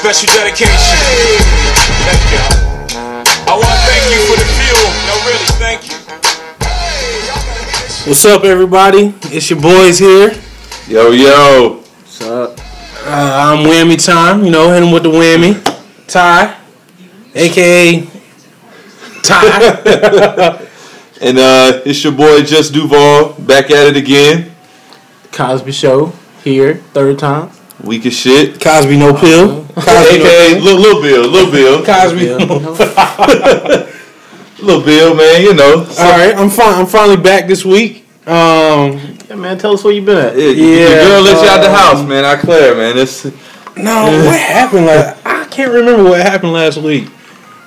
special dedication. Thank you. I want to thank you for the fuel. No, really, thank you. What's up, everybody? It's your boys here. Yo, yo. What's up? Uh, I'm Whammy Time. You know, hitting with the whammy. Ty, aka Ty. And uh, it's your boy Just Duval back at it again. Cosby Show here, third time. Weak as shit. Cosby no pill. Cosby AKA no Lil, Lil Bill, Little Bill, Cosby. Yeah, no- you know. Lil Bill, man. You know. All right, I'm fine. I'm finally back this week. Um, Yeah, man, tell us where you been at. Yeah, Yeah, the girl let you out the um, house, man. I clear, man. It's no, what happened? Like I can't remember what happened last week.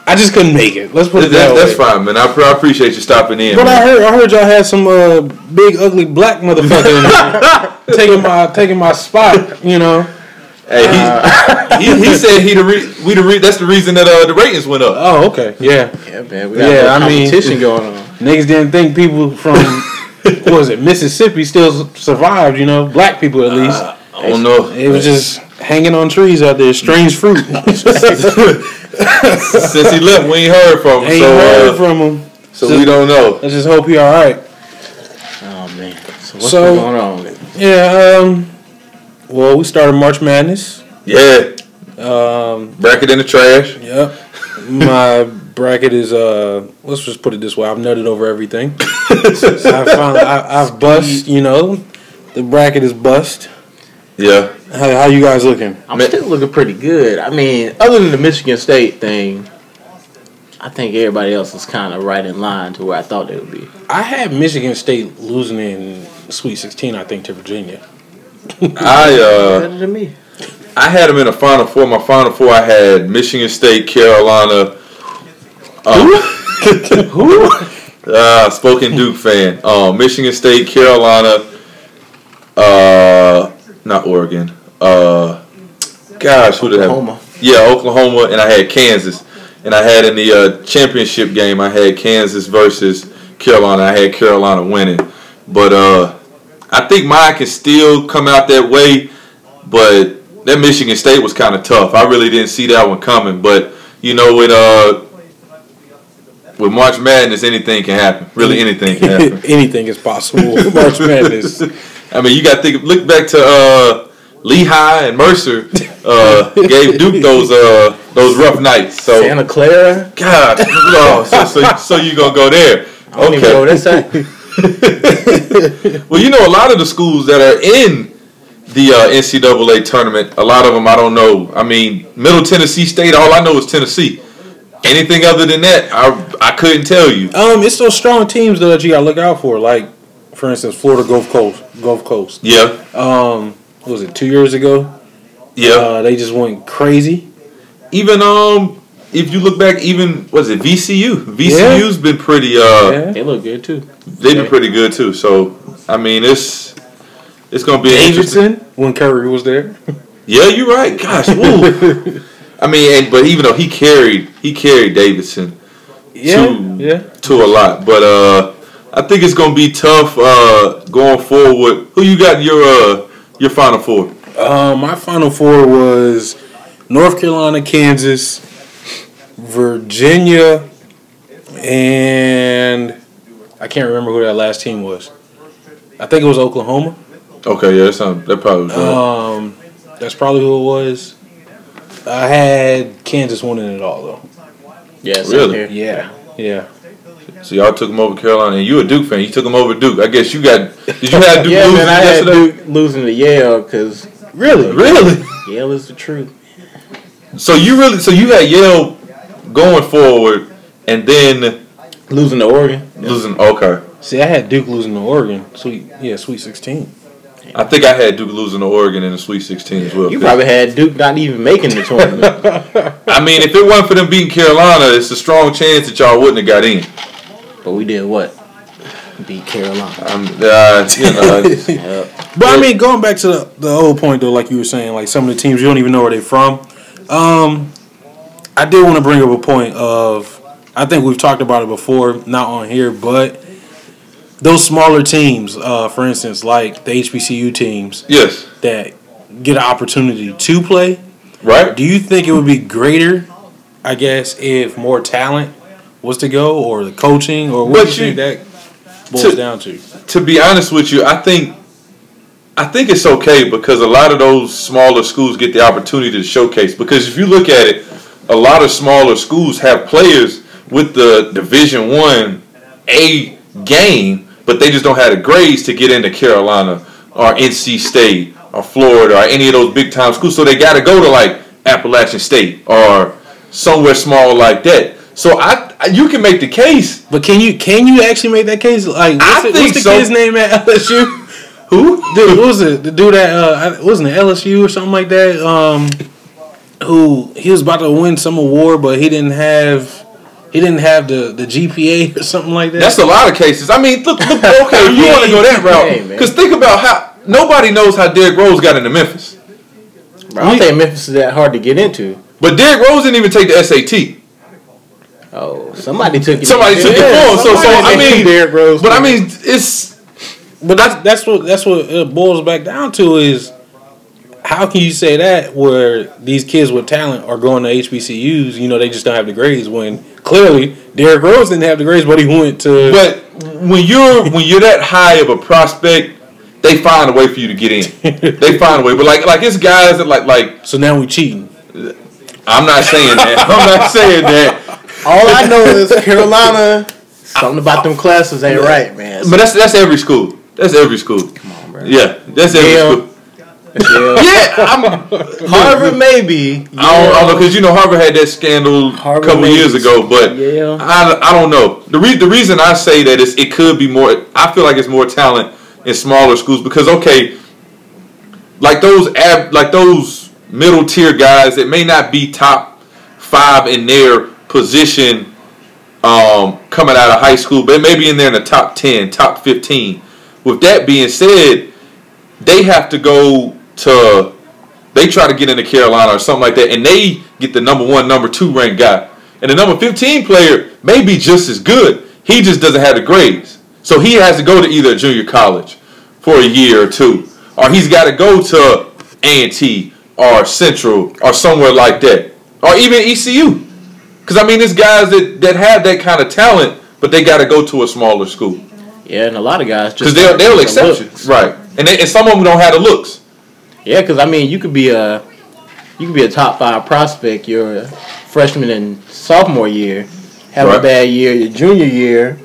I just couldn't make it. Let's put it that, that that's fine, man. I, I appreciate you stopping in. But I heard, I heard y'all had some uh, big ugly black motherfucker in there taking my taking my spot. You know. Hey, Uh, he, he, he said he the re- we the re- that's the reason that uh, the ratings went up. Oh, okay. Yeah. Yeah, man, we got Yeah, yeah, I mean- competition going on. Niggas didn't think people from what was it Mississippi still survived. You know, black people at least. I don't know. it was just hanging on trees out there, strange fruit. Since he left, we ain't heard from him, Ain't so heard uh, from him. so we don't know. Let's just hope he all right. Oh man, so what's So- going on? Yeah. Um. Well, we started March Madness. Yeah, Um. bracket in the trash. Yep. My bracket is uh. Let's just put it this way: I've nutted over everything. I found I, I've bust. You know, the bracket is bust. Yeah, How, how you guys looking? I'm Man. still looking pretty good. I mean, other than the Michigan State thing, I think everybody else is kind of right in line to where I thought they would be. I had Michigan State losing in Sweet 16, I think, to Virginia. I uh. Better than me. I had them in the final four. My final four, I had Michigan State, Carolina. Um, Who? uh, spoken Duke fan. Um, Michigan State, Carolina. Uh, not Oregon. Uh, gosh, who did I have? Oklahoma. Yeah, Oklahoma, and I had Kansas. And I had in the uh, championship game, I had Kansas versus Carolina. I had Carolina winning, but uh, I think mine can still come out that way. But that Michigan State was kind of tough. I really didn't see that one coming. But you know, with uh, with March Madness, anything can happen. Really, anything can happen. Anything is possible. March Madness. I mean, you got to think. Look back to uh, Lehigh and Mercer. Uh, gave Duke those uh, those rough nights. So Santa Clara. God, oh, so, so, so you gonna go there? I don't even know what Okay. Well, you know, a lot of the schools that are in the uh, NCAA tournament, a lot of them I don't know. I mean, Middle Tennessee State, all I know is Tennessee. Anything other than that, I I couldn't tell you. Um, it's those strong teams though that you gotta look out for. Like, for instance, Florida Gulf Coast. Gulf Coast. Yeah, Um, what was it two years ago? yeah. Uh, they just went crazy. even um, if you look back, even was it VCU? VCU's been pretty. Uh, Yeah. They look good too. they've been pretty good too. So I mean, it's it's gonna be. Davidson when Curry was there. Yeah, you're right. Gosh, ooh. I mean, and, but even though he carried, he carried Davidson Yeah. to Yeah. to a lot. But uh, I think it's gonna be tough uh, going forward. Who you got your uh, your final four? Uh, my final four was North Carolina, Kansas, Virginia, and I can't remember who that last team was. I think it was Oklahoma. Okay, yeah, that's not, that probably was right. Um, that's probably who it was. I had Kansas winning it all though. Yeah, Really? here. Yeah, yeah. So y'all took them over Carolina, and you a Duke fan. You took them over Duke. I guess you got. Did you have Duke Yeah, losing man, I had yesterday? Duke losing to Yale because Really? Really? Yale is the truth. So you really? So you had Yale going forward, and then Losing to Oregon. losing. Okay. See, I had Duke losing to Oregon. Sweet, yeah, Sweet Sixteen. I think I had Duke losing to Oregon in the Sweet 16 as well. You probably had Duke not even making the tournament. I mean, if it wasn't for them beating Carolina, it's a strong chance that y'all wouldn't have got in. but we did what? Beat Carolina. Um, uh, you know, Yep. But I mean, going back to the, the old point though, like you were saying, like some of the teams you don't even know where they're from. Um, I did want to bring up a point of I think we've talked about it before, not on here, but those smaller teams, uh, for instance, like the HBCU teams yes. that get an opportunity to play, Right. Do you think it would be greater, I guess, if more talent was to go, or the coaching, or what But do you you- think that boils to- down to? to be honest with you, I think I think it's okay because a lot of those smaller schools get the opportunity to showcase. Because if you look at it, a lot of smaller schools have players with the Division One A game, but they just don't have the grades to get into Carolina or NC State or Florida or any of those big time schools. So they got to go to like Appalachian State or somewhere small like that. So I, I- you can make the case. But can you can you actually make that case? Like, what's, I the, think what's the so. kid's name at LSU? Who? Dude, what was it? The dude that uh, wasn't it LSU or something like that? Um, who he was about to win some award, but he didn't have he didn't have the, the GPA or something like that. That's a lot of cases. I mean, look, look okay, you want to go that route, man. because think about how nobody knows how Derrick Rose got into Memphis, Bro, I don't think Memphis is that hard to get into. but Derrick Rose didn't even take the SAT. Oh, somebody took it. Somebody took it for him. So, so I mean, Derrick Rose. but I mean, it's But that's that's what that's what it boils back down to is how can you say that where these kids with talent are going to HBCUs? You know, they just don't have the grades. When clearly Derrick Rose didn't have the grades, but he went to. but when you're when you're that high of a prospect, they find a way for you to get in. they find a way, but like like it's guys that like like so now we cheating. I'm not saying that. I'm not saying that. all I know is Carolina. Something about them classes ain't right, man. But that's that's every school. That's every school. Come on, bro. Yeah, that's every Yeah. school. Yeah. Yeah, I'm, Harvard maybe. I I don't know because you know Harvard had that scandal a couple maybe. years ago, but Yeah. I, I don't know. The re- the reason I say that is it could be more. I feel like it's more talent in smaller schools because okay, like those ab, like those middle tier guys that may not be top five in their position um, coming out of high school, but maybe in there in the top ten, top fifteen. With that being said, they have to go to they try to get into Carolina or something like that, and they get the number one, number two ranked guy. And the number 15 player may be just as good. He just doesn't have the grades. So he has to go to either a junior college for a year or two. Or he's got to go to A&T or Central or somewhere like that. Or even ECU. Because, I mean, there's guys that, that have that kind of talent, but they got to go to a smaller school. Yeah, and a lot of guys Because just they'll, they'll the accept you. Right. And, they, and some of them don't have the looks. Yeah, because I mean, you could be a you could be a top five prospect your freshman and sophomore year, have Right. a bad year your junior year,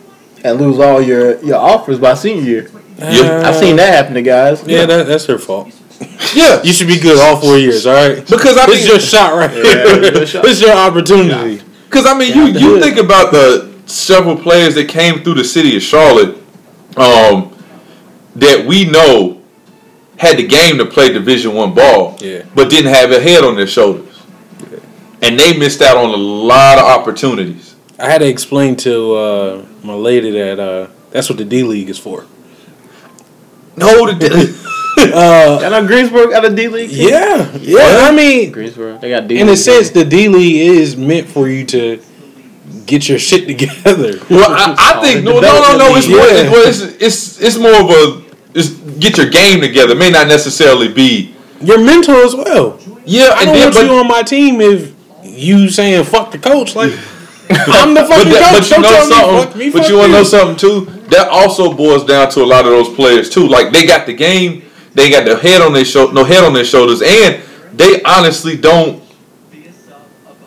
and lose all your your offers by senior year. Yeah. I've seen that happen to guys. Yeah, that, that's their fault. Yeah. You should be good all four years. All right. Because I This mean, is your shot right Yeah, here. it's your shot. This is your opportunity. Because I mean, Yeah, you you think about the several players that came through the city of Charlotte, um, that we know had the game to play Division One ball, Yeah. but didn't have a head on their shoulders, and they missed out on a lot of opportunities. I had to explain to uh, my lady that uh, that's what the D League is for. No, the, Uh, I know Greensboro got a D League. team. yeah, yeah. I mean, Greensboro. They got D. in a League. sense, the D League is meant for you to get your shit together. well, I, I think no, no, no, no. It's more. Yeah. Well, it's, it's it's more of a. It's get your game together. May not necessarily be. Your mentor as well. Yeah, I and don't then, want but, you on my team if you saying fuck the coach. Like I'm the fucking that, coach. but you Don't know tell me something. fuck me. but fuck you want to know something too? That also boils down to a lot of those players too. Like they got the game, they got the head on their shoulder, no head on their shoulders, and they honestly don't.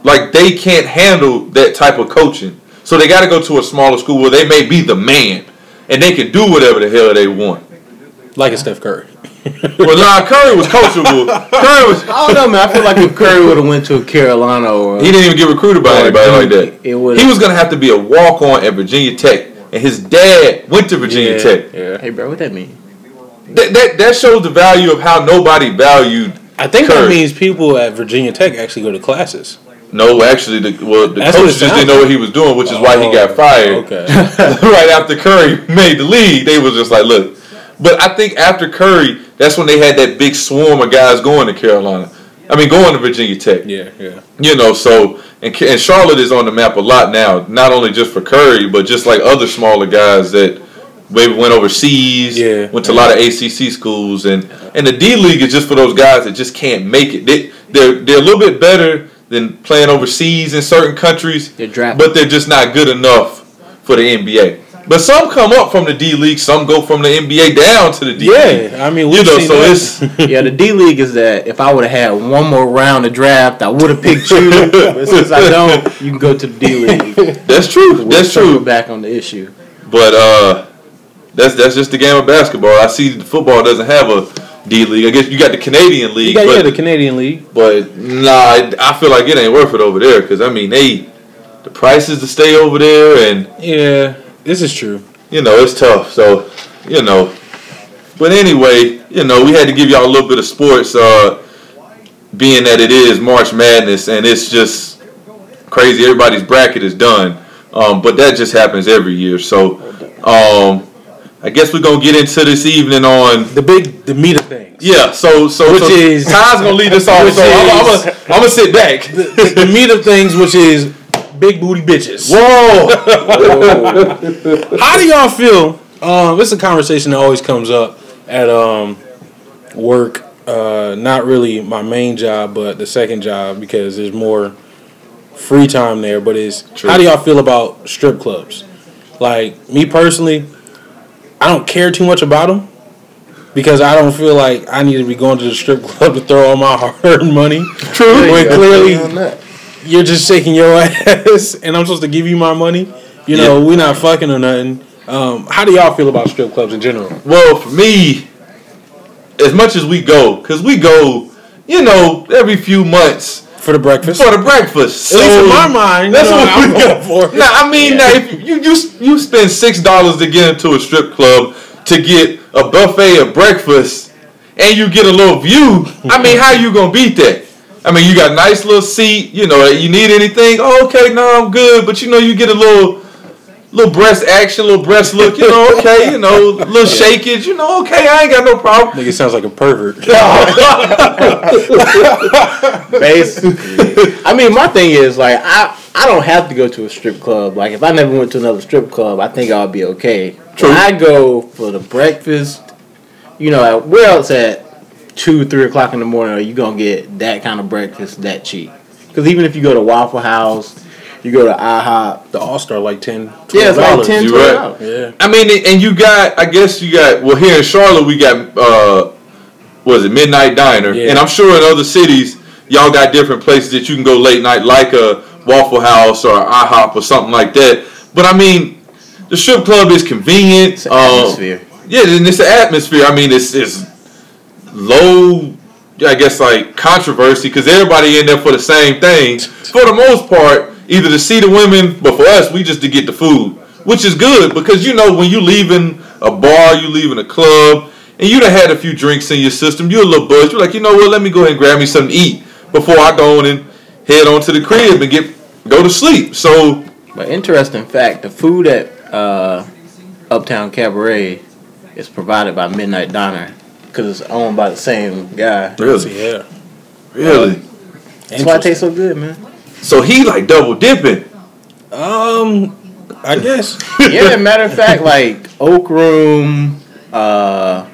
Like they can't handle that type of coaching, so they got to go to a smaller school where they may be the man, and they can do whatever the hell they want. Like a Steph Curry. Well, nah, Curry was coachable. Curry was. I don't know, man. I feel like if Curry would have went to Carolina or He didn't even get recruited by Or anybody like that. it would've- He was gonna have to be a walk on at Virginia Tech, and his dad went to Virginia Yeah, Tech. yeah. hey, bro, what that mean? That, that that shows the value of how nobody valued. I think Curry. that means people at Virginia Tech actually go to classes. No, actually, the well, the That's coach just didn't know what he was doing, which is why he Oh, got fired. Okay. right after Curry made the league, they was just like, look. But I think after Curry, that's when they had that big swarm of guys going to Carolina. I mean, going to Virginia Tech. yeah, yeah. You know, so and, and Charlotte is on the map a lot now, not only just for Curry, but just like other smaller guys that maybe went overseas, Yeah. went to a lot of ACC schools, and and the D League is just for those guys that just can't make it. They they're they're a little bit better than playing overseas in certain countries, They're draft- but they're just not good enough for the NBA. But some come up from the D League, some go from the NBA down to the D League. Yeah, I mean, You we've know, seen so that. it's yeah, the D League is that if I would have had one more round of draft, I would have picked you. but since I don't, you can go to the D League. that's true. We'll That's true. Back on the issue. But uh, that's that's just the game of basketball. I see the football doesn't have a D League. I guess you got the Canadian League, you got but, yeah, the Canadian League. but nah, I- I feel like it ain't worth it over there because I mean they the prices to stay over there and Yeah, this is true. you know it's tough. So you know, but anyway, you know we had to give y'all a little bit of sports, uh, being that it is March Madness and it's just crazy. Everybody's bracket is done, um, but that just happens every year. So um, I guess we're gonna get into this evening on The big, the meat of things. yeah. So so Which so is- Ty's gonna lead us off. So I'm, gonna, I'm gonna sit back. The, the meat of things, which is big booty bitches. Whoa. How do y'all feel? Um, this is a conversation that always comes up at um, work. Uh, not really my main job, but the second job because there's more free time there. But True. how do y'all feel about strip clubs? Like me personally, I don't care too much about them because I don't feel like I need to be going to the strip club to throw all my hard-earned money. True. When clearly. You're just shaking your ass and I'm supposed to give you my money. You know, Yeah. we're not fucking or nothing. Um, how do y'all feel about strip clubs in general? Well, for me, as much as we go, because we go, you know, every few months For the breakfast? for the breakfast. At least in my mind, that's you know, what we go for. Now, I mean, now, if you you you spend six dollars to get into a strip club to get a buffet of breakfast, and you get a little view. I mean, how you gonna beat that? I mean, you got a nice little seat. You know, you need anything? Oh, okay, no, I'm good. But you know, you get a little. Little breast action, a little breast look, you know, okay, you know, little shakage, you know, okay, I ain't got no problem. Nigga sounds like a pervert. Basically. I mean, my thing is like I I don't have to go to a strip club. Like if I never went to another strip club, I think I'll be okay. True. When I go for the breakfast, you know, where else at two, three o'clock in the morning are you gonna get that kind of breakfast that cheap? Because even if you go to Waffle House, you go to IHOP, The All Star like 10 yeah, it's like $12. 10 You right. Yeah. I mean, and you got, I guess you got, well, here in Charlotte, we got, uh, was it Midnight Diner? Yeah. And I'm sure in other cities, y'all got different places that you can go late night, like a Waffle House or IHOP or something like that. But I mean, the strip club is convenient. It's an um, atmosphere. Yeah, and it's an atmosphere. I mean, it's it's low, I guess, like controversy because everybody in there for the same thing. For the most part, either to see the women, but for us, we just to get the food, which is good because you know when you leaving a bar, you leaving a club, and you done had a few drinks in your system, you're a little buzzed. You're like, you know what? Let me go ahead and grab me something to eat before I go on and head on to the crib and get go to sleep. So But interesting fact, the food at uh, Uptown Cabaret is provided by Midnight Diner because it's owned by the same guy. really, Yeah. really, That's why it tastes so good, man. so he like double dipping. Um, I guess. yeah, matter of fact, like Oak Room, uh,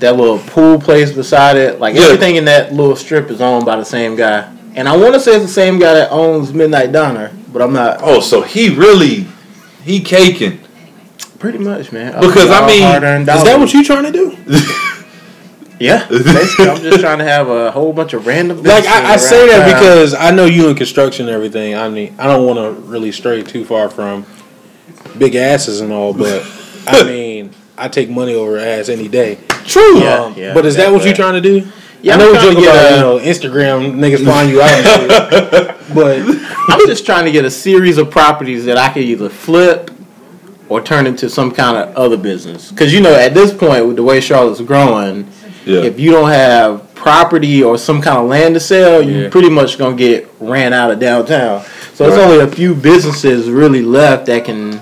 that little pool place beside it, like Yeah. everything in that little strip is owned by the same guy. And I want to say it's the same guy that owns Midnight Diner, but I'm not. Oh, so he really he caking. Pretty much, man. Because, I mean, Is that what you trying to do? Yeah, basically, I'm just trying to have a whole bunch of random. Like I, I say that town. because I know you in construction and everything. I mean, I don't want to really stray too far from big asses and all, but I mean, I take money over ass any day. True. Yeah, Um, yeah, but is that what you're trying to do? Yeah, I know we joke about get you know Instagram niggas find you out, but I'm just trying to get a series of properties that I could either flip or turn into some kind of other business. Because you know, at this point, with the way Charlotte's growing, Yeah. if you don't have property or some kind of land to sell, you're pretty much gonna get ran out of downtown. So it's Right. only a few businesses really left that can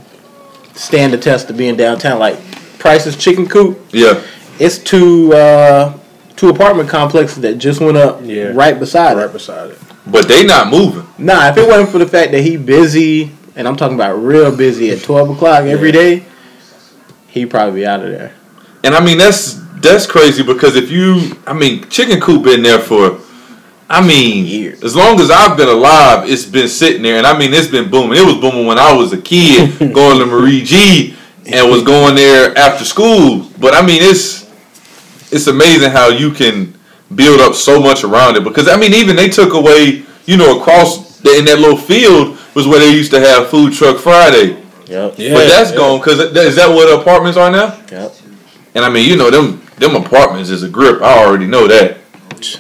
stand the test of being downtown. Like Price's Chicken Coop, Yeah. it's two uh, two apartment complexes that just went up Yeah. right beside right it. beside it. But they not moving. Nah, if it wasn't for the fact that he busy, and I'm talking about real busy at 12 o'clock every day, he'd probably be out of there. And I mean that's that's crazy because if you I mean Chicken Coop been there for I mean, Years. as long as I've been alive, it's been sitting there, and I mean, it's been booming. It was booming when I was a kid, going to Marie G, and was going there after school. But I mean, it's it's amazing how you can build up so much around it. Because I mean, even they took away, you know, across the, in that little field was where they used to have Food Truck Friday. Yep. Yeah. but that's gone because is that what apartments are now? Yep. And I mean, you know, them them apartments is a grip. I already know that.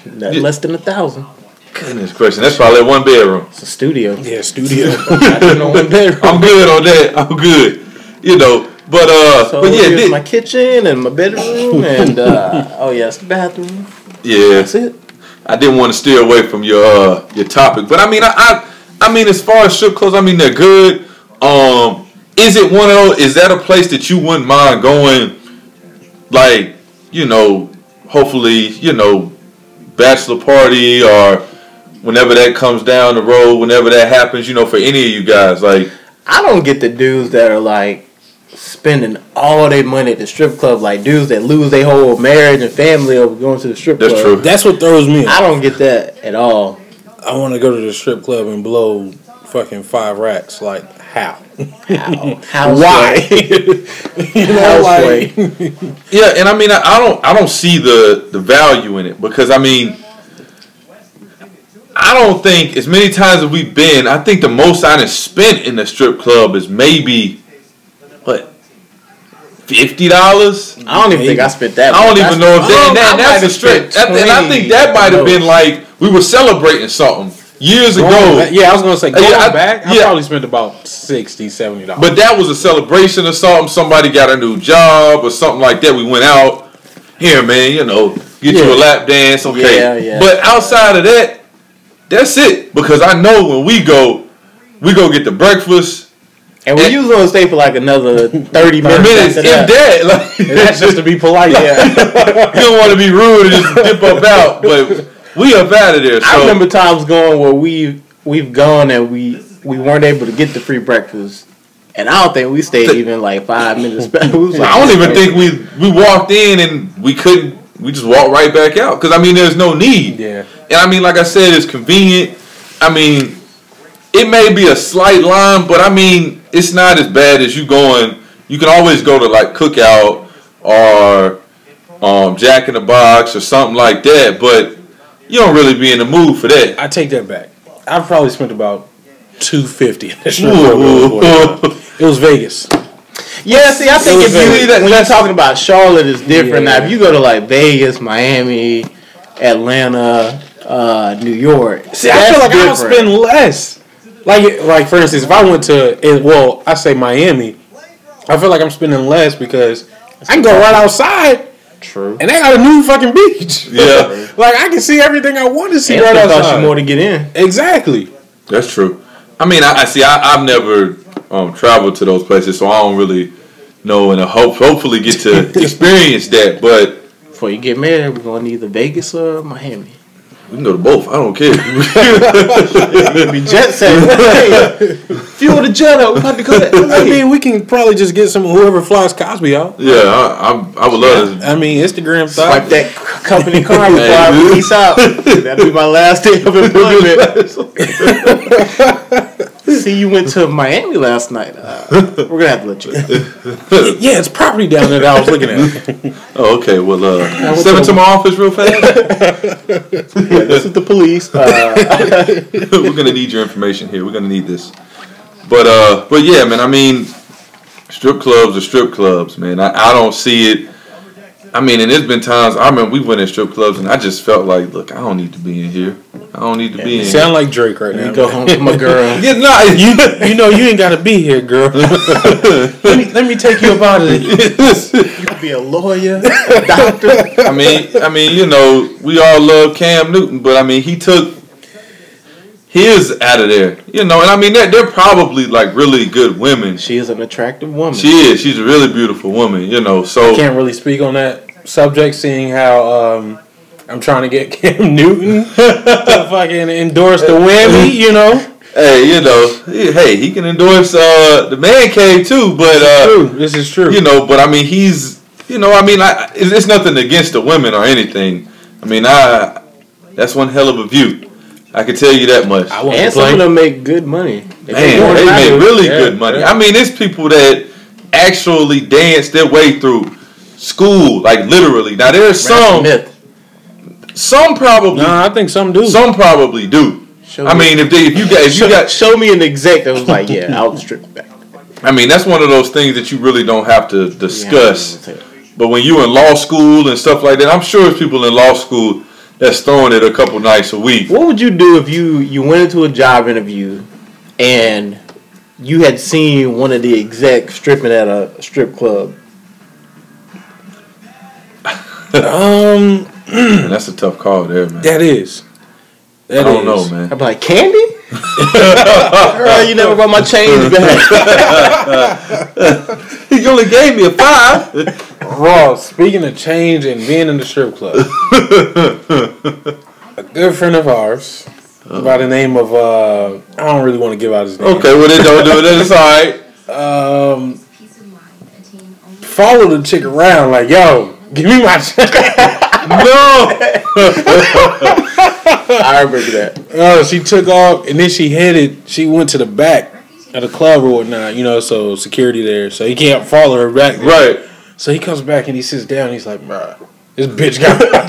That- Less than a thousand. Goodness gracious, that's probably one bedroom. It's a studio. Yeah, studio. Not even one bedroom. I'm good on that. I'm good. You know, but uh, So but yeah, here's thi- my kitchen and my bedroom and uh, oh yes, the bathroom. yeah. That's it. I didn't want to steer away from your uh, your topic, but I mean, I, I I mean, as far as strip clubs, I mean, they're good. Um, is it one of those? Is that a place that you wouldn't mind going? Like, you know, hopefully, you know, bachelor party or whenever that comes down the road, whenever that happens, you know, for any of you guys, like, I don't get the dudes that are like spending all their money at the strip club, like dudes that lose their whole marriage and family over going to the strip That's club. true. That's what throws me. I don't get that at all. I want to go to the strip club and blow fucking five racks. Like how? How? How? Why? you know, like Yeah, and I mean, I, I don't, I don't see the the value in it because I mean, I don't think as many times as we've been, I think the most I done spent in the strip club is maybe what fifty dollars. I don't even think I spent that. I don't much. even know if that, and that might that's have the strip. That, and I think that might have been like we were celebrating something years ago. Back- yeah, I was gonna say uh, going Yeah, I- back. I yeah. probably spent about 60 70 dollars. But that was a celebration or something. Somebody got a new job or something like that. We went out. Here, man, you know, get you a lap dance, okay. Yeah, yeah. But outside of that, that's it. Because I know when we go, we go get the breakfast. And we usually gonna stay for like another thirty minutes. Minutes, if that. that, like, that's just to be polite. Yeah. you don't want to be rude and just dip up out. But we up out of there. So I remember times going where we we've gone and we we weren't able to get the free breakfast, and I don't think we stayed even like five minutes. back. Like, I don't even think we we walked in and we couldn't. We just walked right back out because I mean, there's no need. Yeah. And I mean, like I said, it's convenient. I mean, it may be a slight line, but I mean, it's not as bad as you going. You can always go to like Cookout or um, Jack in the Box or something like that, but you don't really be in the mood for that. I take that back. I probably spent about 250 in the strip Ooh, club. ooh, ooh. It was Vegas. Yeah, see, I think if you very- when you're talking about Charlotte, it's different. Now, if you go to like Vegas, Miami, Atlanta, uh, New York, See, I feel like I would spend less. Like, like for instance, if I went to, eh, well, I say Miami, I feel like I'm spending less because I can go right outside True. and they got a new fucking beach. Yeah. like I can see everything I want to see It right cost outside. you more to get in. exactly. That's true. I mean, I, I see. I, I've never um, traveled to those places, so I don't really know, and I hope hopefully get to experience that. But Before you get married, we're going to need either Vegas or Miami. We can go to both. I don't care. You'll be jet set. Hey, fuel the jet up. We're about to go to I mean, we can probably just get some whoever flies Cosby out. yeah, I, I, I would love to. I mean, Instagram Swipe thought. that company card before I release out. That'll be my last day of employment. See, you went to Miami last night. Uh, we're gonna have to let you. go. Yeah, it's property down there that I was looking at. Oh, okay. Well, uh, step into my office real fast. This is the police. Uh, We're gonna need your information here. We're gonna need this. But uh, but yeah, man. I mean, strip clubs are strip clubs, man. I, I don't see it. I mean, and there's been times I remember we went in strip clubs and I just felt like, look, I don't need to be in here. I don't need to be You in. sound like Drake right now. you go home to my girl. here. Yeah, nah, you, you know you ain't gotta be here, girl. let me let me take you up out of could Be a lawyer, a doctor. I mean, I mean, you know, we all love Cam Newton, but I mean, he took his out of there, you know, and I mean, they're, they're probably like really good women. She is an attractive woman. She is. She's a really beautiful woman, you know. So I Can't really speak on that subject, seeing how um, I'm trying to get Cam Newton to fucking endorse the whammy. You know, hey, you know, hey, he can endorse uh, the man cave too, but uh, true. This is true. you know, but I mean, he's, you know, I mean, I, it's, it's nothing against the women or anything. I mean, I, That's one hell of a view. I can tell you that much. I won't And some of them make good money. They Man, they make really Yeah. good money. I mean, it's people that actually dance their way through school, like literally. Now there's some, myth. some probably, Nah, I think some do. some probably do. Show I me- mean, if they, if you got, if show, you got, show me an exec that was like, yeah, I'll strip back. I mean, that's one of those things that you really don't have to discuss. Yeah. But when you're in law school and stuff like that, I'm sure there's people in law school that's throwing it a couple nights a week. What would you do if you you went into a job interview and you had seen one of the execs stripping at a strip club? Um, that's a tough call there, man. that is. I That don't is. know, man. I'd be like, Candy? Girl, you never brought my change back. He only gave me a five. Ross, speaking of change and being in the strip club, a good friend of ours by the name of uh, I don't really want to give out his name. Okay, well then don't do it. Then it's all right. Um, follow the chick around like, yo, give me my check. No. I remember that. Oh, she took off and then she headed. She went to the back of the club or whatnot. You know, so security there, so he can't follow her back. there. Right. So he comes back and he sits down. And he's like, "Bruh, this bitch got my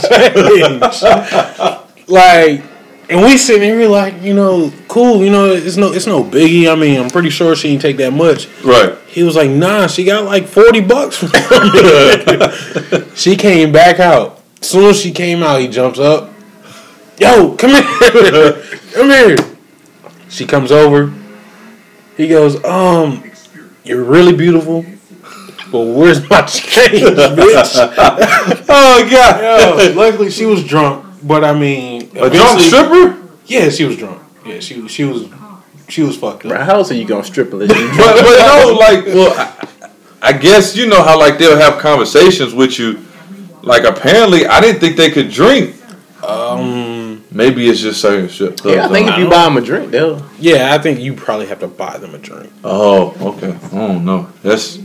change." like, and we sitting here we're like, you know, cool. You know, it's no, it's no biggie. I mean, I'm pretty sure she didn't take that much. Right. He was like, nah, she got like 40 bucks from me. she came back out. As soon as she came out, he jumps up. Yo, come here. come here. She comes over. He goes, um, you're really beautiful. But where's my change, bitch? Oh God. Yo, luckily she was drunk. But I mean, A drunk stripper? Yeah, she was drunk. Yeah, she she was she was fucked up. Bro, how else are you gonna strip unless you But but no, like well, I, I guess you know how like they'll have conversations with you. Like apparently, I didn't think they could drink. Um, Maybe it's just certain shit. clubs. Yeah, I think don't- if you buy them a drink, they'll. yeah, I think you probably have to buy them a drink. Oh, okay. I don't know. That's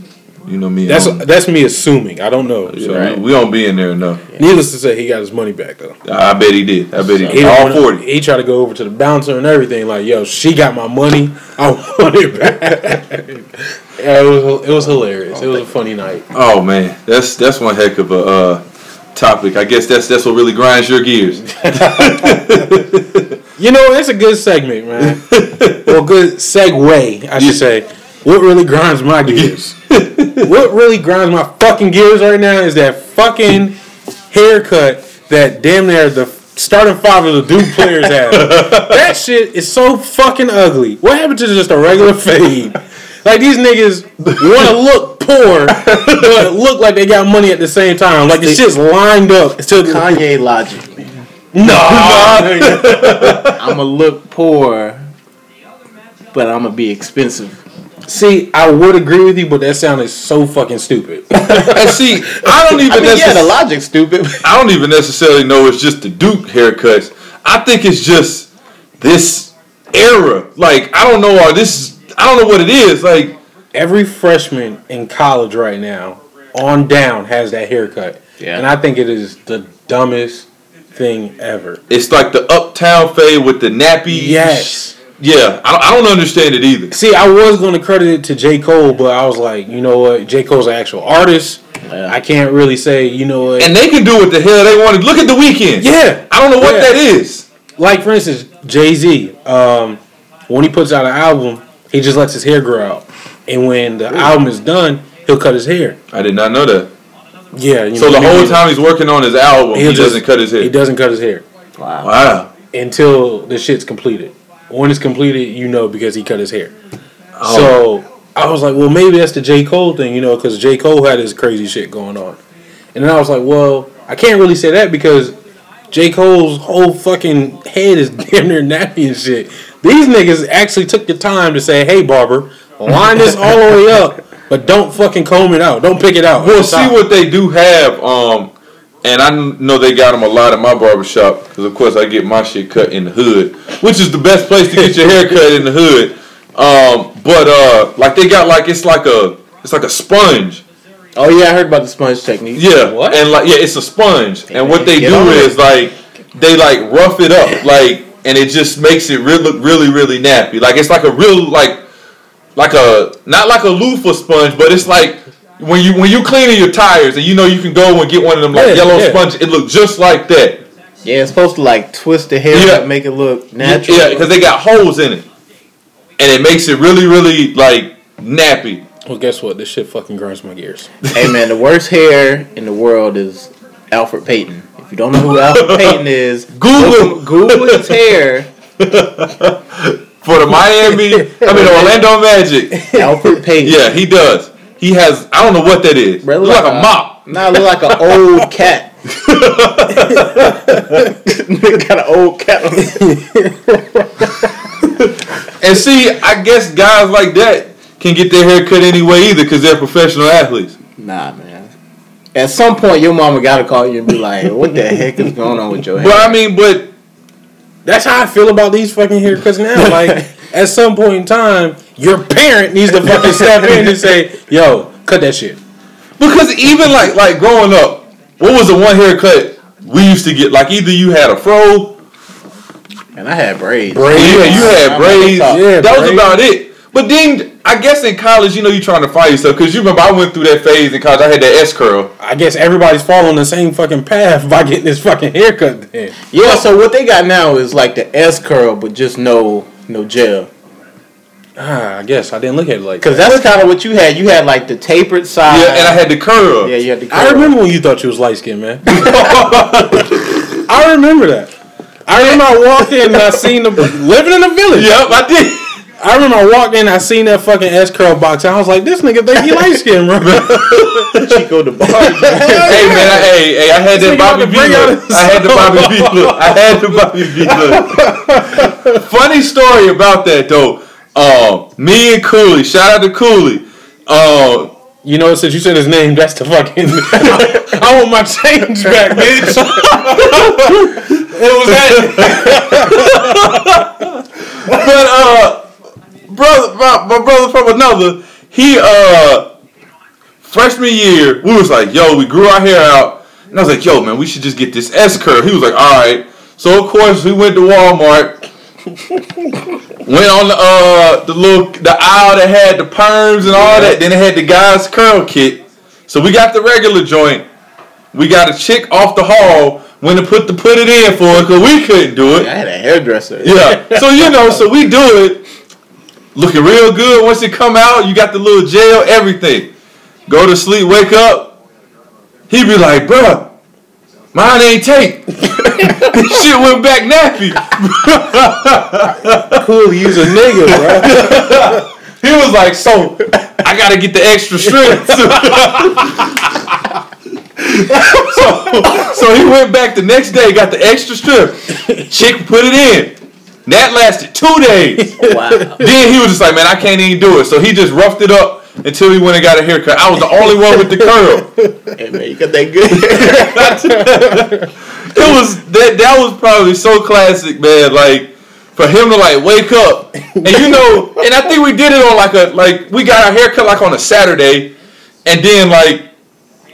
you know me. That's I don't- that's me assuming. I don't know. So, right. we, we don't be in there enough. needless to say, he got his money back though. I bet he did. I bet he He did. All wanna- forty. He tried to go over to the bouncer and everything. Like, yo, she got my money. I want it back. yeah, it was it was hilarious. It was a funny night. Oh man, that's that's one heck of a uh, topic. I guess that's that's what really grinds your gears. You know, it's a good segment, man. well, good segue, I should say. What really grinds my gears? what really grinds my fucking gears right now is that fucking haircut that damn near the starting five of the Duke players have. that shit is so fucking ugly. What happened to just a regular fade? Like these niggas want to look poor, but look like they got money at the same time. Like the shit's lined up It's to Kanye logic. Man. No. I'm gonna look poor, but I'm gonna be expensive. See, I would agree with you, but that sounded so fucking stupid. and see, I don't even I mean, yeah, the necess- logic's stupid. I don't even necessarily know it's just the Duke haircuts. I think it's just this era. Like I don't know. Or this I don't know what it is. Like Every freshman in college right now, on down, has that haircut. Yeah. And I think it is the dumbest thing ever. it's like the uptown fade with the nappy. Yes. Yeah, I don't, I don't understand it either. See, I was going to credit it to J. Cole, but I was like, you know what? J. Cole's an actual artist. Yeah. I can't really say, you know what? And they can do what the hell they want. to. Look at the Weeknd. yeah. I don't know what Yeah. that is. Like, for instance, Jay Z, um, when he puts out an album, he just lets his hair grow out. And when the album is done, he'll cut his hair. I did not know that. Yeah. You So know, the whole time he's working on his album, he just- doesn't cut his hair. He doesn't cut his hair Wow. Wow. until the shit's completed. When it's completed, you know because he cut his hair. Oh. So I was like, well, maybe that's the J. Cole thing, you know, because J. Cole had his crazy shit going on. And then I was like, well, I can't really say that because J. Cole's whole fucking head is damn near nappy and shit. These niggas actually took the time to say, hey, barber, line this all the way up, but don't fucking comb it out. Don't pick it out. Well, see what they do have, um, and I know they got them a lot at my barbershop because, of course, I get my shit cut in the hood, which is the best place to get your hair cut in the hood. Um, but uh, like they got like it's like a it's like a sponge. Oh yeah, I heard about the sponge technique. Yeah, What? And like yeah, it's a sponge, and what they do is it. is like they like rough it up, like, and it just makes it really look really really nappy. Like it's like a real like like a not like a loofah sponge, but it's like when you when you cleaning your tires and you know you can go and get one of them like Yeah, yellow yeah. sponges. It looks just like that. Yeah, it's supposed to like twist the hair Yeah. up, make it look natural. Yeah, because they got holes in it, and it makes it really really like nappy. Well, guess what? This shit fucking grinds my gears. hey man, the worst hair in the world is Elfrid Payton. If you don't know who Elfrid Payton is, Google. look- Google his hair. For the Miami, I mean the Orlando Magic. Elfrid Payton. Yeah, he does. He has. I don't know what that is. Bro, Look like a mop. Nah, look like an old cat. Nigga got an old cat. And see, I guess guys like that can get their hair cut anyway either because they're professional athletes. Nah, man. At some point, your mama gotta call you and be like, "What the heck is going on with your hair?" But I mean, but That's how I feel about these fucking haircuts now. Like, at some point in time, your parent needs to fucking step in and say, "Yo, cut that shit." because even like like growing up, what was the one haircut we used to get? Like either you had a fro, And I had braids. Braids. yeah, you had I'm braids. Yeah, that was about it. But then I guess in college, you know, you're trying to find yourself because you remember I went through that phase in college. I had that S curl. I guess everybody's following the same fucking path by getting this fucking haircut. Then Yeah, so what they got now is like the S curl, but just no no gel. ah, I guess I didn't look at it like Because that. that's kind of what you had. You had like the tapered side. Yeah, and I had the curl. yeah, you had the. Curl. I remember when you thought you was light skinned, man. I remember that. I remember I walked in and I seen the living in the village. Yep, I did. I remember I walked in, I seen that fucking S curl box, and I was like, "This nigga think he light skinned, bro." Chico the bar. hey man, I, hey, hey, I had that This Bobby V look. I had the Bobby V look. I had the Bobby V look. Funny story about that though. Um, me and Cooley, shout out to Cooley. Um, You know, since you said his name, that's the fucking. I want my change back, bitch. it was that. but uh, brother, my, my brother from another, he uh, freshman year, we was like, yo, we grew our hair out, and I was like, yo, man, we should just get this S curve. He was like, all right. So of course we went to Walmart. Went on the uh the little the aisle that had the perms and all that. Then it had the guys curl kit. So we got the regular joint. We got a chick off the hall when to put the put it in for it because we couldn't do it. I had a hairdresser. Yeah. So you know, so we do it. Looking real good. Once it come out, you got the little gel, everything. Go to sleep, wake up. He be like, bruh, mine ain't tape. Shit went back nappy. cool, use a nigga, bro. He was like, so I gotta get the extra strips. so, so he went back the next day, got the extra strip. Chick put it in. That lasted two days. Wow. Then he was just like, man, I can't even do it. So he just roughed it up until he went and got a haircut. I was the only one with the curl. hey man, you got that good. It was that that was probably so classic, man. Like for him to like wake up and you know, and I think we did it on like a like we got our haircut like on a Saturday, and then like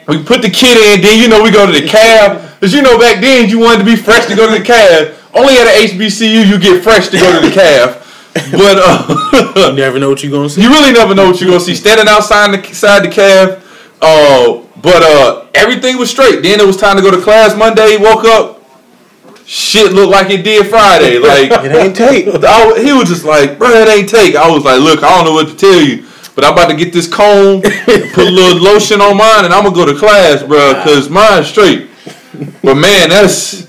we put the kid in. Then you know we go to the cab because you know back then you wanted to be fresh to go to the cab. Only at a HBCU you get fresh to go to the cab. But uh, You never know what you're gonna see. you really never know what you're gonna see standing outside the side the cab. Uh, but uh, everything was straight. Then it was time to go to class Monday. Woke up, shit looked like it did Friday. Like It ain't tape. I he was just like, bro, it ain't take. I was like, look, I don't know what to tell you, but I'm about to get this comb, put a little lotion on mine, and I'm gonna go to class, bro, cause mine's straight. But man, that's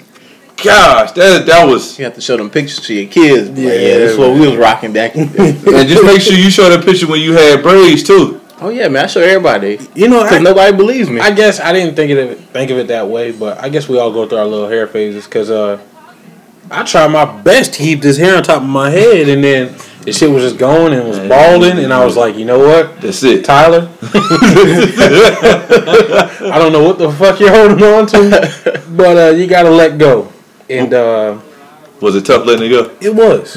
gosh, that that was. You have to show them pictures to your kids. Yeah, Yeah, yeah that's what we was rocking back in the. And just make sure you show that picture when you had braids too. Oh yeah, man, I show everybody. You know, Because nobody believes me. I guess I didn't think of it think of it that way, but I guess we all go through our little hair phases because uh, I tried my best to keep this hair on top of my head, and then the shit was just going and was balding, and I was like, you know what, That's it. Tyler, I don't know what the fuck you're holding on to, but uh, you gotta let go, and uh, Was it tough letting it go? it was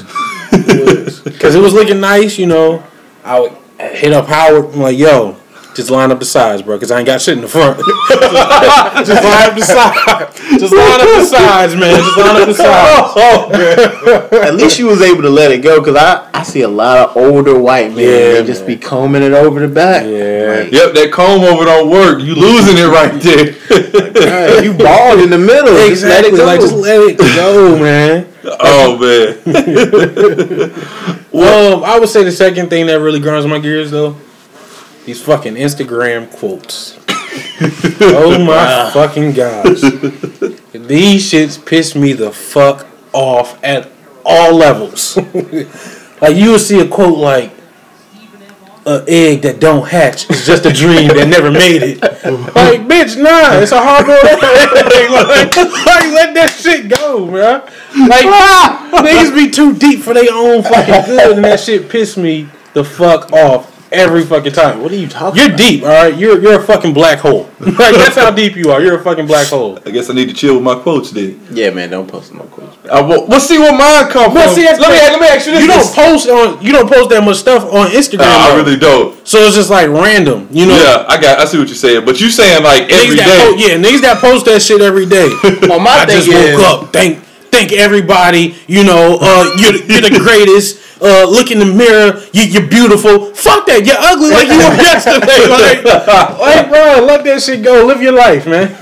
because it was looking nice, you know. I would hit up Howard, I'm like, yo, Just line up the sides, bro, because I ain't got shit in the front. just line up the sides. Just line up the sides, man. Just line up the sides. Oh, man. At least you was able to let it go because I, I see a lot of older white men Yeah, they just man. be combing it over the back. Yeah. Like, Yep, that comb over don't work. You losing it right there. "Alright, you bald in the middle. Just let it Exactly. go. Like, just let it go, man. oh man. Um, I would say the second thing that really grinds my gears though, these fucking Instagram quotes. oh my fucking gosh, these shits piss me the fuck off at all levels. like you will see a quote like, "A egg that don't hatch is just a dream that never made it." like, bitch, nah, it's a hard boiled egg. Like, like, let that shit go, bro. Like, niggas be too deep for their own fucking good, and that shit piss me the fuck off every fucking time. What are you talking You're about? deep, all right. You're you're a fucking black hole. like that's how deep you are. You're a fucking black hole. I guess I need to chill with my quotes then. Yeah, man, don't post no quotes. I will, we'll see what mine come Well, from. see, let me let me ask you this. You don't post on you don't post that much stuff on Instagram. Nah, I though. really don't. So it's just like random, you know. Yeah, I got. I see what you're saying, but you saying like every Niggas that day. po- yeah, niggas that post that shit every day. Well, my I thing just is, woke up. Thank thank everybody. You know, uh, you're you're the greatest. Uh, look in the mirror. You, you're beautiful. Fuck that. You're ugly like you were yesterday. Like, like, bro, let that shit go. Live your life, man.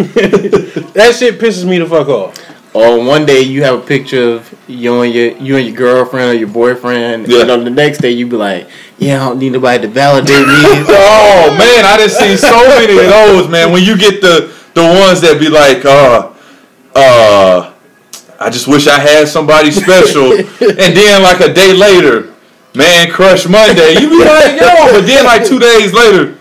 that shit pisses me the fuck off. or one day you have a picture of you and your you and your girlfriend or your boyfriend, Yeah. and on the next day you be like, "Yeah, I don't need nobody to validate me." Oh man, I just seen so many of those, man. When you get the the ones that be like, uh, uh, I just wish I had somebody special, and then like a day later, man, crush Monday. You be like, yo, but then like two days later,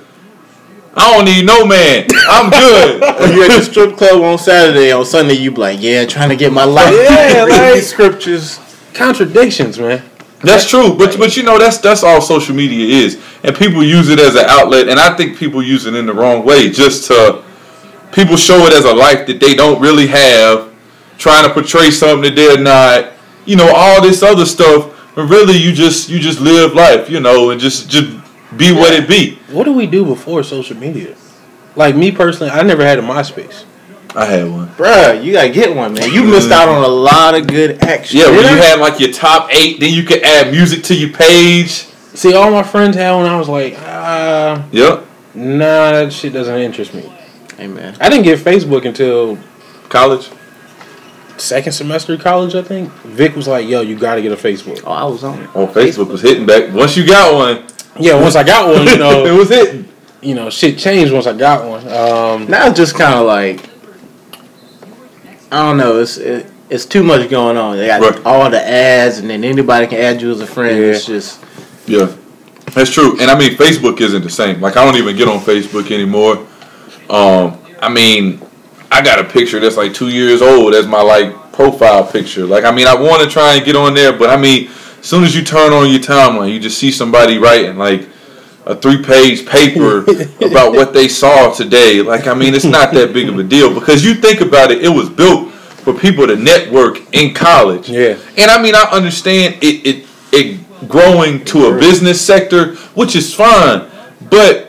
I don't need no man. I'm good. When you're at the strip club on Saturday, on Sunday you be like, "Yeah, trying to get my life." Yeah, like- scriptures. Contradictions, man. That's true, but but you know that's that's all social media is, and people use it as an outlet, and I think people use it in the wrong way, just to people show it as a life that they don't really have, trying to portray something that they're not, you know, all this other stuff. But really, you just you just live life, you know, and just just be what it be. What do we do before social media? Like me personally, I never had a MySpace. I had one. Bruh, you gotta get one, man. You missed out on a lot of good action. Yeah, when you I? had like your top eight, then you could add music to your page. See, all my friends had one. I was like, ah, Yep, nah, that shit doesn't interest me. Hey, man. I didn't get Facebook until college. Second semester of college, I think. Vic was like, yo, you gotta get a Facebook. Oh, I was on it. Oh, Facebook was hitting back. Once you got one, Yeah, once I got one, you know, it was hitting. you know, shit changed once I got one. Um, Now it's just kind of like I don't know. It's it, it's too much going on. They got Right. all the ads, and then anybody can add you as a friend. It's just Yeah, that's true. And I mean, Facebook isn't the same. Like, I don't even get on Facebook anymore. Um, I mean, I got a picture that's like two years old as my like profile picture. Like, I mean, I want to try and get on there, but I mean, as soon as you turn on your timeline, you just see somebody writing like a three-page paper about what they saw today. Like, I mean, it's not that big of a deal because you think about it, it was built for people to network in college. Yeah. And I mean, I understand it it it growing to a business sector, which is fine, but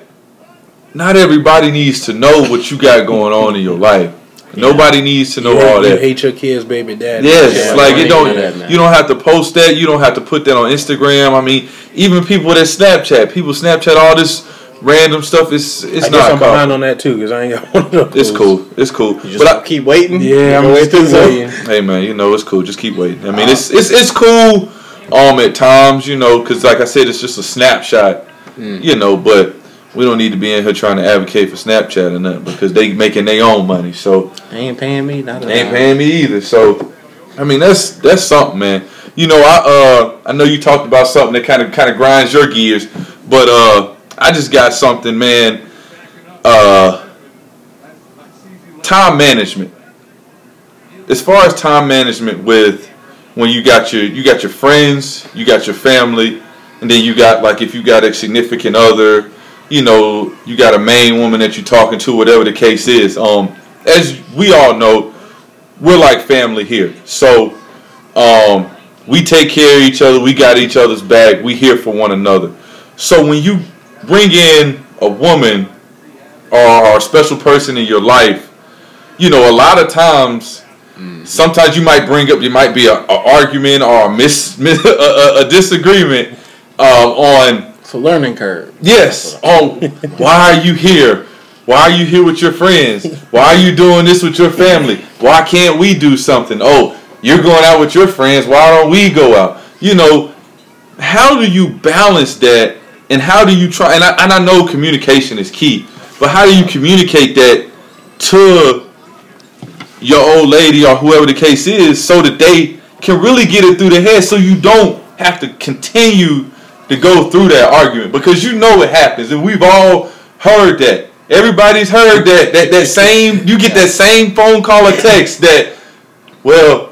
not everybody needs to know what you got going on in your life. Nobody needs to know you, all you that. hate your kids, baby dad. Yes, Yeah, like it don't. none of that, man. you don't have to post that. You don't have to put that on Instagram. I mean, even people that Snapchat, people Snapchat all this random stuff. It's it's I guess not I'm cool. behind on that too because I ain't got one of those. It's cool. It's cool. But I, keep waiting. Yeah, I'm Go just into keep the- waiting. Hey man, you know it's cool. Just keep waiting. I mean, it's it's it's cool. Um, at times, you know, because like I said, it's just a snapshot. You know, but we don't need to be in here trying to advocate for Snapchat or nothing because they making their own money. So They ain't paying me. Not they ain't paying me either. So I mean, that's that's something, man. You know, I uh I know you talked about something that kind of kind of grinds your gears, but uh I just got something, man. Uh, time management. As far as time management with when you got your you got your friends, you got your family, and then you got like if you got a significant other, you know, you got a main woman that you're talking to, whatever the case is. Um, as we all know, we're like family here. So um, we take care of each other. We got each other's back. We here for one another. So when you bring in a woman or a special person in your life, you know, a lot of times, sometimes you might bring up, you might be a, a argument or a mis, mis a, a, a disagreement uh, on It's a learning curve. Yes. Oh, why are you here? Why are you here with your friends? Why are you doing this with your family? Why can't we do something? Oh, you're going out with your friends. Why don't we go out? You know, how do you balance that? And how do you try? And I, and I know communication is key, but how do you communicate that to your old lady or whoever the case is so that they can really get it through the head so you don't have to continue to go through that argument because you know it happens and we've all heard that everybody's heard that that, that same you get that same phone call or text that well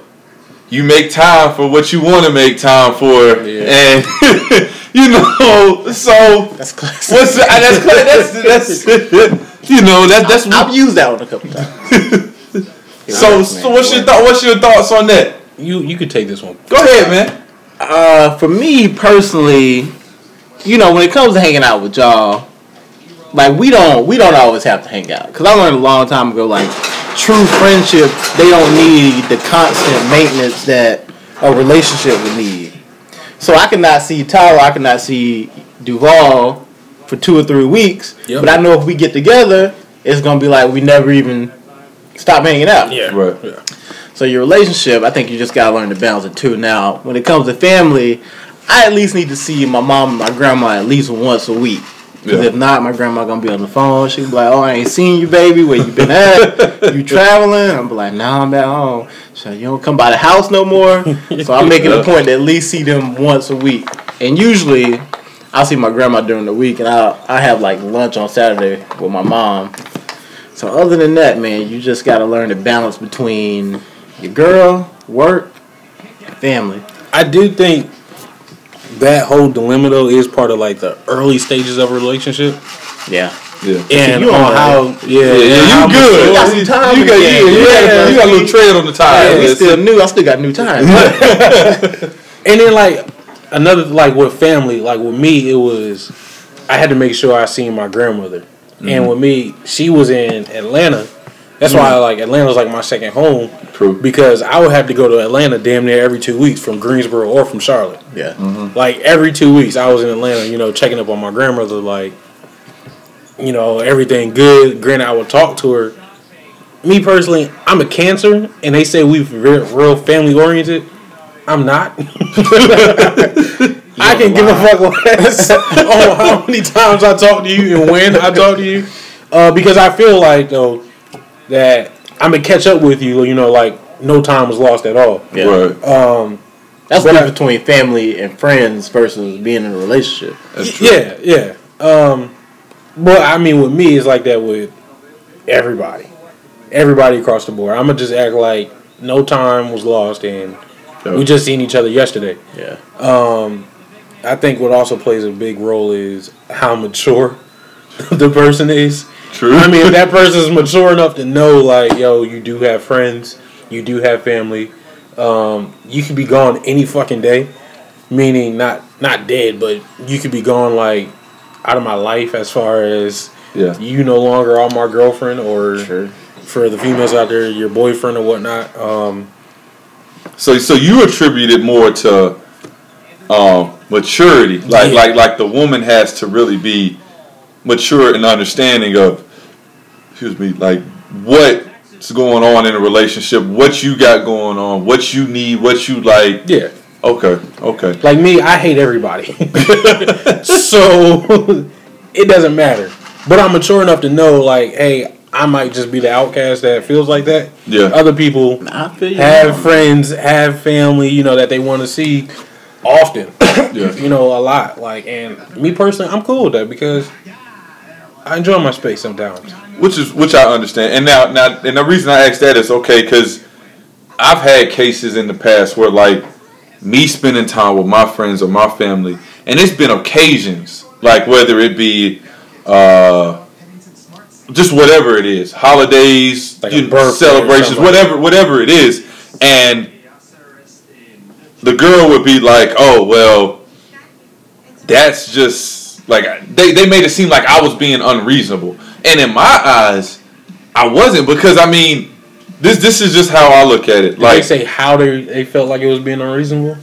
you make time for what you want to make time for and you know so That's classic. what's the, that's that's that's you know that that's I've used that one a couple times. so so what's your thought what's your thoughts on that You you could take this one. go ahead man Uh, for me personally, you know, when it comes to hanging out with y'all, like we don't we don't always have to hang out. Cause I learned a long time ago, like true friendship, they don't need the constant maintenance that a relationship would need. So I cannot see Tyler, I cannot see Duval for two or three weeks, Yep. but I know if we get together, it's gonna be like we never even stop hanging out. Yeah. Right. Yeah. So your relationship, I think you just gotta learn to balance it too. Now, when it comes to family, I at least need to see my mom and my grandma at least once a week. Because Yeah. if not, my grandma gonna be on the phone. She be like, "Oh, I ain't seen you, baby. Where you been at? you traveling?" I'm be like, "Nah, I'm at home." So you don't come by the house no more. so I'm making a point to at least see them once a week. And usually, I'll see my grandma during the week, and I I have like lunch on Saturday with my mom. So other than that, man, you just gotta learn to balance between your girl, work, family. I do think that whole dilemma though is part of like the early stages of a relationship, Yeah. yeah and you on on how yeah, Yeah, and yeah, how you good. You got some time You got, again. yeah, you, Yeah, you got a little tread on the tire. Yeah, we still new. I still got new time. And then like another like with family, like with me, it was I had to make sure I seen my grandmother, and mm-hmm. with me, she was in Atlanta. That's why I like Atlanta was like my second home True. because I would have to go to Atlanta damn near every two weeks from Greensboro or from Charlotte. yeah. Like every two weeks, I was in Atlanta, you know, checking up on my grandmother, like, you know, everything good. Granted, I would talk to her. Me personally, I'm a Cancer, and they say we're real, real family oriented. I'm not. I can give a fuck less on how many times I talk to you and when I talk to you, uh, because I feel like though that I'm gonna catch up with you. You know, like no time was lost at all. Yeah. Right. That's the difference between family and friends versus being in a relationship. That's true. Yeah, yeah. Um, but I mean, with me, it's like that with everybody, everybody across the board. I'm gonna just act like no time was lost, and we just seen each other yesterday. Yeah. I think what also plays a big role is how mature the person is. True. I mean, if that person is mature enough to know, like, yo, you do have friends, you do have family. Um, you could be gone any fucking day, meaning not not dead, but you could be gone like out of my life as far as Yeah. you no longer are my girlfriend, or Sure. for the females out there, your boyfriend or whatnot. Um, So so you attribute it more to um, maturity, like Yeah. like like the woman has to really be mature and understanding of, excuse me, like what's going on in a relationship, what you got going on, what you need, what you like. yeah, Okay, okay, like me, I hate everybody, so it doesn't matter. But I'm mature enough to know, like, hey, I might just be the outcast that feels like that. Yeah. Other people I feel have friends, have family, you know, that they want to see often. yeah. you know, a lot. Like, and me personally, I'm cool with that because I enjoy my space sometimes. Which is which I understand. And now now and the reason I ask that is okay because I've had cases in the past where like me spending time with my friends or my family, and it's been occasions like whether it be uh just whatever it is, holidays, Like you know, celebrations, whatever whatever it is, and the girl would be like, "Oh well, that's just like they they made it seem like I was being unreasonable, and in my eyes, I wasn't because I mean, this this is just how I look at it. Did Like they say how they they felt like it was being unreasonable?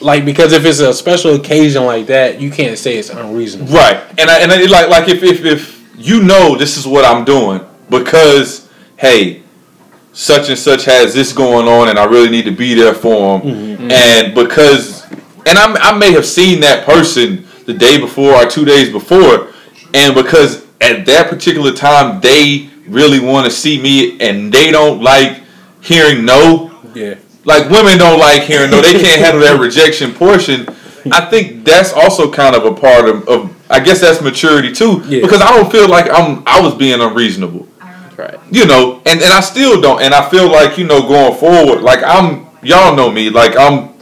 Like because if it's a special occasion like that, you can't say it's unreasonable. Right, and I, and I, like like if, if if you know this is what I'm doing because hey, such and such has this going on, and I really need to be there for them, mm-hmm. and because and I I may have seen that person the day before or two days before, and because at that particular time they really want to see me, and they don't like hearing no Yeah. like women don't like hearing no, they can't handle that rejection portion. I think that's also kind of a part of, of I guess that's maturity too. Yeah. Because I don't feel like I'm I was being unreasonable. Uh-huh. Right. You know, and, and I still don't and I feel like, you know, going forward, like I'm y'all know me, like I'm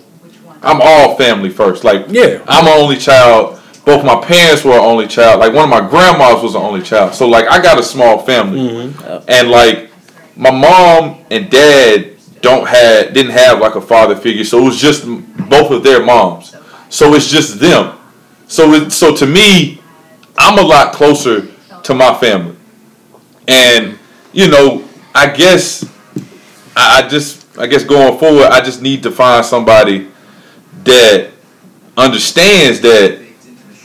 I'm all family first. Like Yeah. I'm an only child. Both my parents were an only child. Like one of my grandmas was an only child. So like I got a small family. Mm-hmm. And like my mom and dad don't had didn't have like a father figure, so it was just both of their moms. So it's just them. So it, so to me, I'm a lot closer to my family, and you know, I guess I, I just I guess going forward, I just need to find somebody that understands that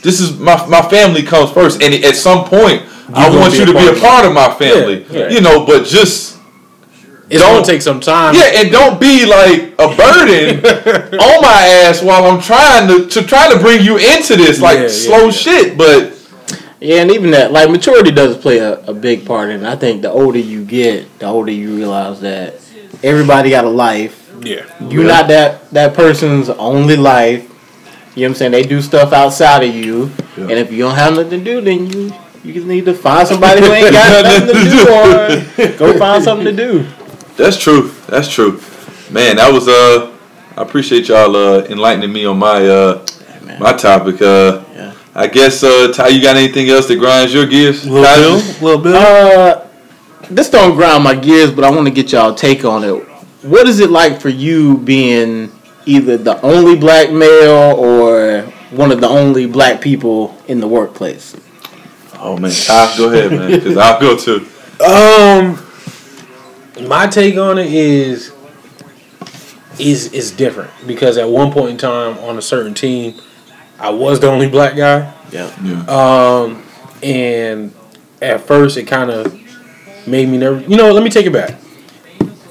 this is my my family comes first, and at some point, I gonna want you to be a part of my family. Yeah, yeah. You know, but just It's Don't- gonna take some time. yeah, and don't be like a burden on my ass while I'm trying to to try to bring you into this like Yeah, slow shit. But Yeah, and even that, like maturity does play a, a big part in it. I think the older you get, the older you realize that everybody got a life. Yeah. You're not that that person's only life. You know what I'm saying? They do stuff outside of you, Yeah. and if you don't have nothing to do, then you you just need to find somebody who ain't got nothing to do, or go find something to do. that's true. That's true. Man, that was uh. I appreciate y'all uh enlightening me on my uh man. my topic. Uh, Yeah. I guess uh, Ty, you got anything else that grinds your gears? Little Bill. Little Bill. Uh, this don't grind my gears, but I want to get y'all take on it. What is it like for you being either the only black male or one of the only black people in the workplace? Oh man, Ty, go ahead, man, because I'll go too. Um, my take on it is is is different because at one point in time on a certain team, I was the only black guy. Yeah. Yeah. Um, and at first it kind of made me nervous. You know, let me take it back.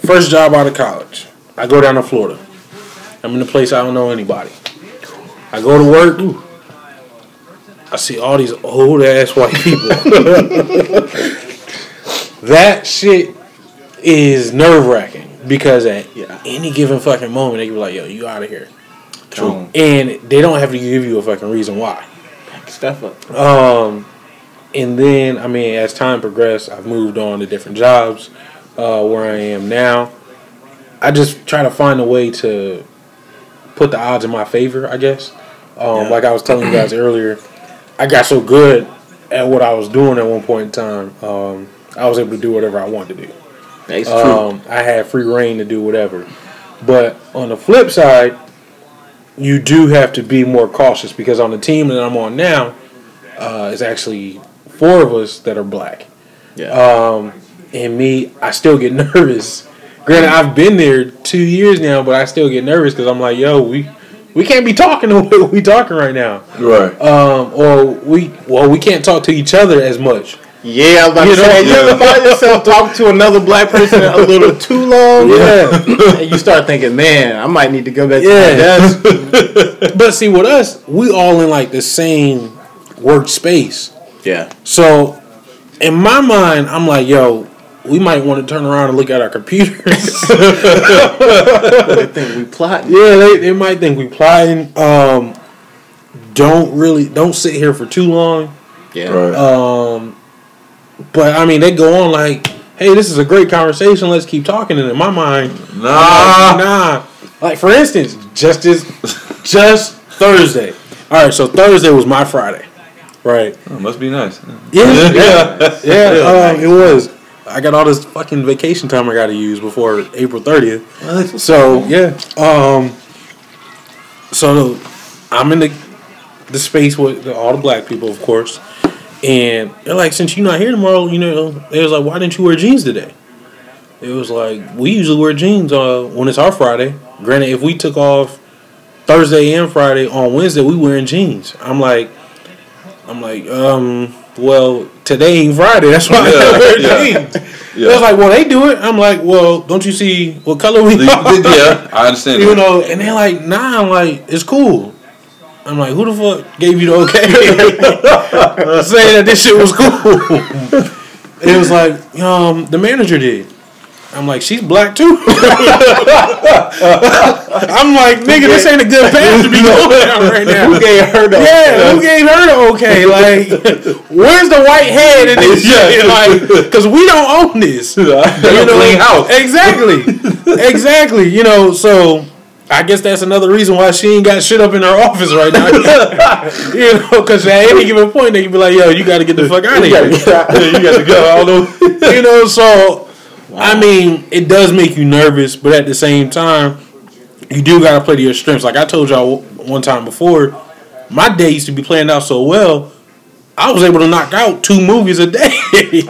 First job out of college, I go down to Florida. I'm in a place I don't know anybody. I go to work. I see all these old ass white people. that shit is nerve wracking because at Yeah. any given fucking moment they can be like, "Yo, you out of here," True. and they don't have to give you a fucking reason why. Step up. Um, and then I mean, as time progressed, I've moved on to different jobs. Uh, where I am now, I just try to find a way to put the odds in my favor. I guess. Um, Yeah. Like I was telling you guys earlier, I got so good at what I was doing at one point in time. Um, I was able to do whatever I wanted to do. That's true. Um, I had free reign to do whatever. But on the flip side, you do have to be more cautious because on the team that I'm on now, uh, it's actually four of us that are black. yeah. Um, and me, I still get nervous. Granted, I've been there two years now, but I still get nervous because I'm like, yo, we we can't be talking the way we talking right now. Right. Um, or we well, we can't talk to each other as much. yeah, I was about you to know, say, you yeah. ever find yourself talking to another black person a little too long? Yeah. and you start thinking, man, I might need to go back Yeah. to my desk. But see, with us, we all in like the same workspace. Yeah. So, in my mind, I'm like, yo, we might want to turn around and look at our computers. They think we plotting. yeah, they, they might think we plotting. Um, don't really don't sit here for too long. Yeah. Right. Um, but I mean, they go on like, hey, this is a great conversation. Let's keep talking. And in my mind, nah. I'm like, nah. Like for instance, just this, just Thursday. All right, so Thursday was my Friday, right? Oh, must be nice. Yeah, Yeah. yeah, yeah. Um, it was. I got all this fucking vacation time I got to use before April thirtieth. So yeah, um, so I'm in the the space with the, all the black people, of course. And they're like, since you're not here tomorrow, you know, they was like, why didn't you wear jeans today? It was like we usually wear jeans uh, when it's our Friday. Granted, if we took off Thursday and Friday on Wednesday, we wearing jeans. I'm like, I'm like, um, well, today ain't Friday. That's why I Yeah, wear yeah. jeans. Yeah. They was like, well, they do it. I'm like, well, don't you see what color we are? yeah, I understand. You that. know, and they're like, nah, I'm like, it's cool. I'm like, who the fuck gave you the okay? Saying that this shit was cool. it was like, um, the manager did. I'm like, she's black too. I'm like, nigga, this ain't a good path to be going down right now. Who gave her the Yeah, who gave her the okay? Like, where's the white head in this shit? Like, because we don't own this. Don't clean house. Exactly. exactly. You know, so I guess that's another reason why she ain't got shit up in her office right now. you know, because at any given point they can be like, "Yo, you got to get the fuck out of here." you got to go. I know. you know, so I mean, it does make you nervous, but at the same time, you do got to play to your strengths. Like I told y'all one time before, my day used to be planned out so well. I was able to knock out two movies a day.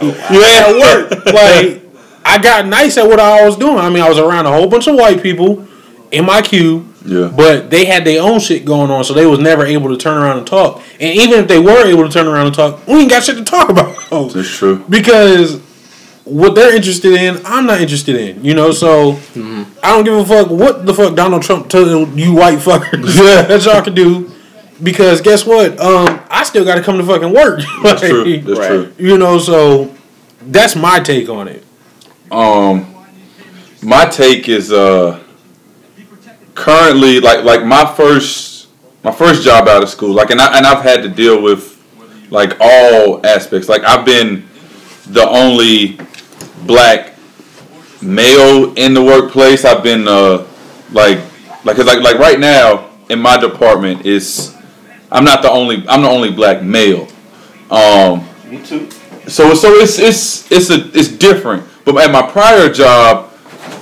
Oh, you at work, like I got nice at what I was doing. I mean, I was around a whole bunch of white people in my queue. Yeah. But they had their own shit going on, so they was never able to turn around and talk. And even if they were able to turn around and talk, we ain't got shit to talk about. That's true. Because what they're interested in, I'm not interested in. You know, so I don't give a fuck what the fuck Donald Trump told you white fuckers that y'all can do. Because guess what? Um, I still got to come to fucking work. That's true. That's Right. true. You know, so that's my take on it. Um, my take is uh, currently like like my first my first job out of school. Like, and I and I've had to deal with like all aspects. Like, I've been the only black male in the workplace. I've been uh, like like 'cause like like right now in my department is I'm not the only I'm the only black male. Um, Me too. so so it's it's it's a it's different. But at my prior job,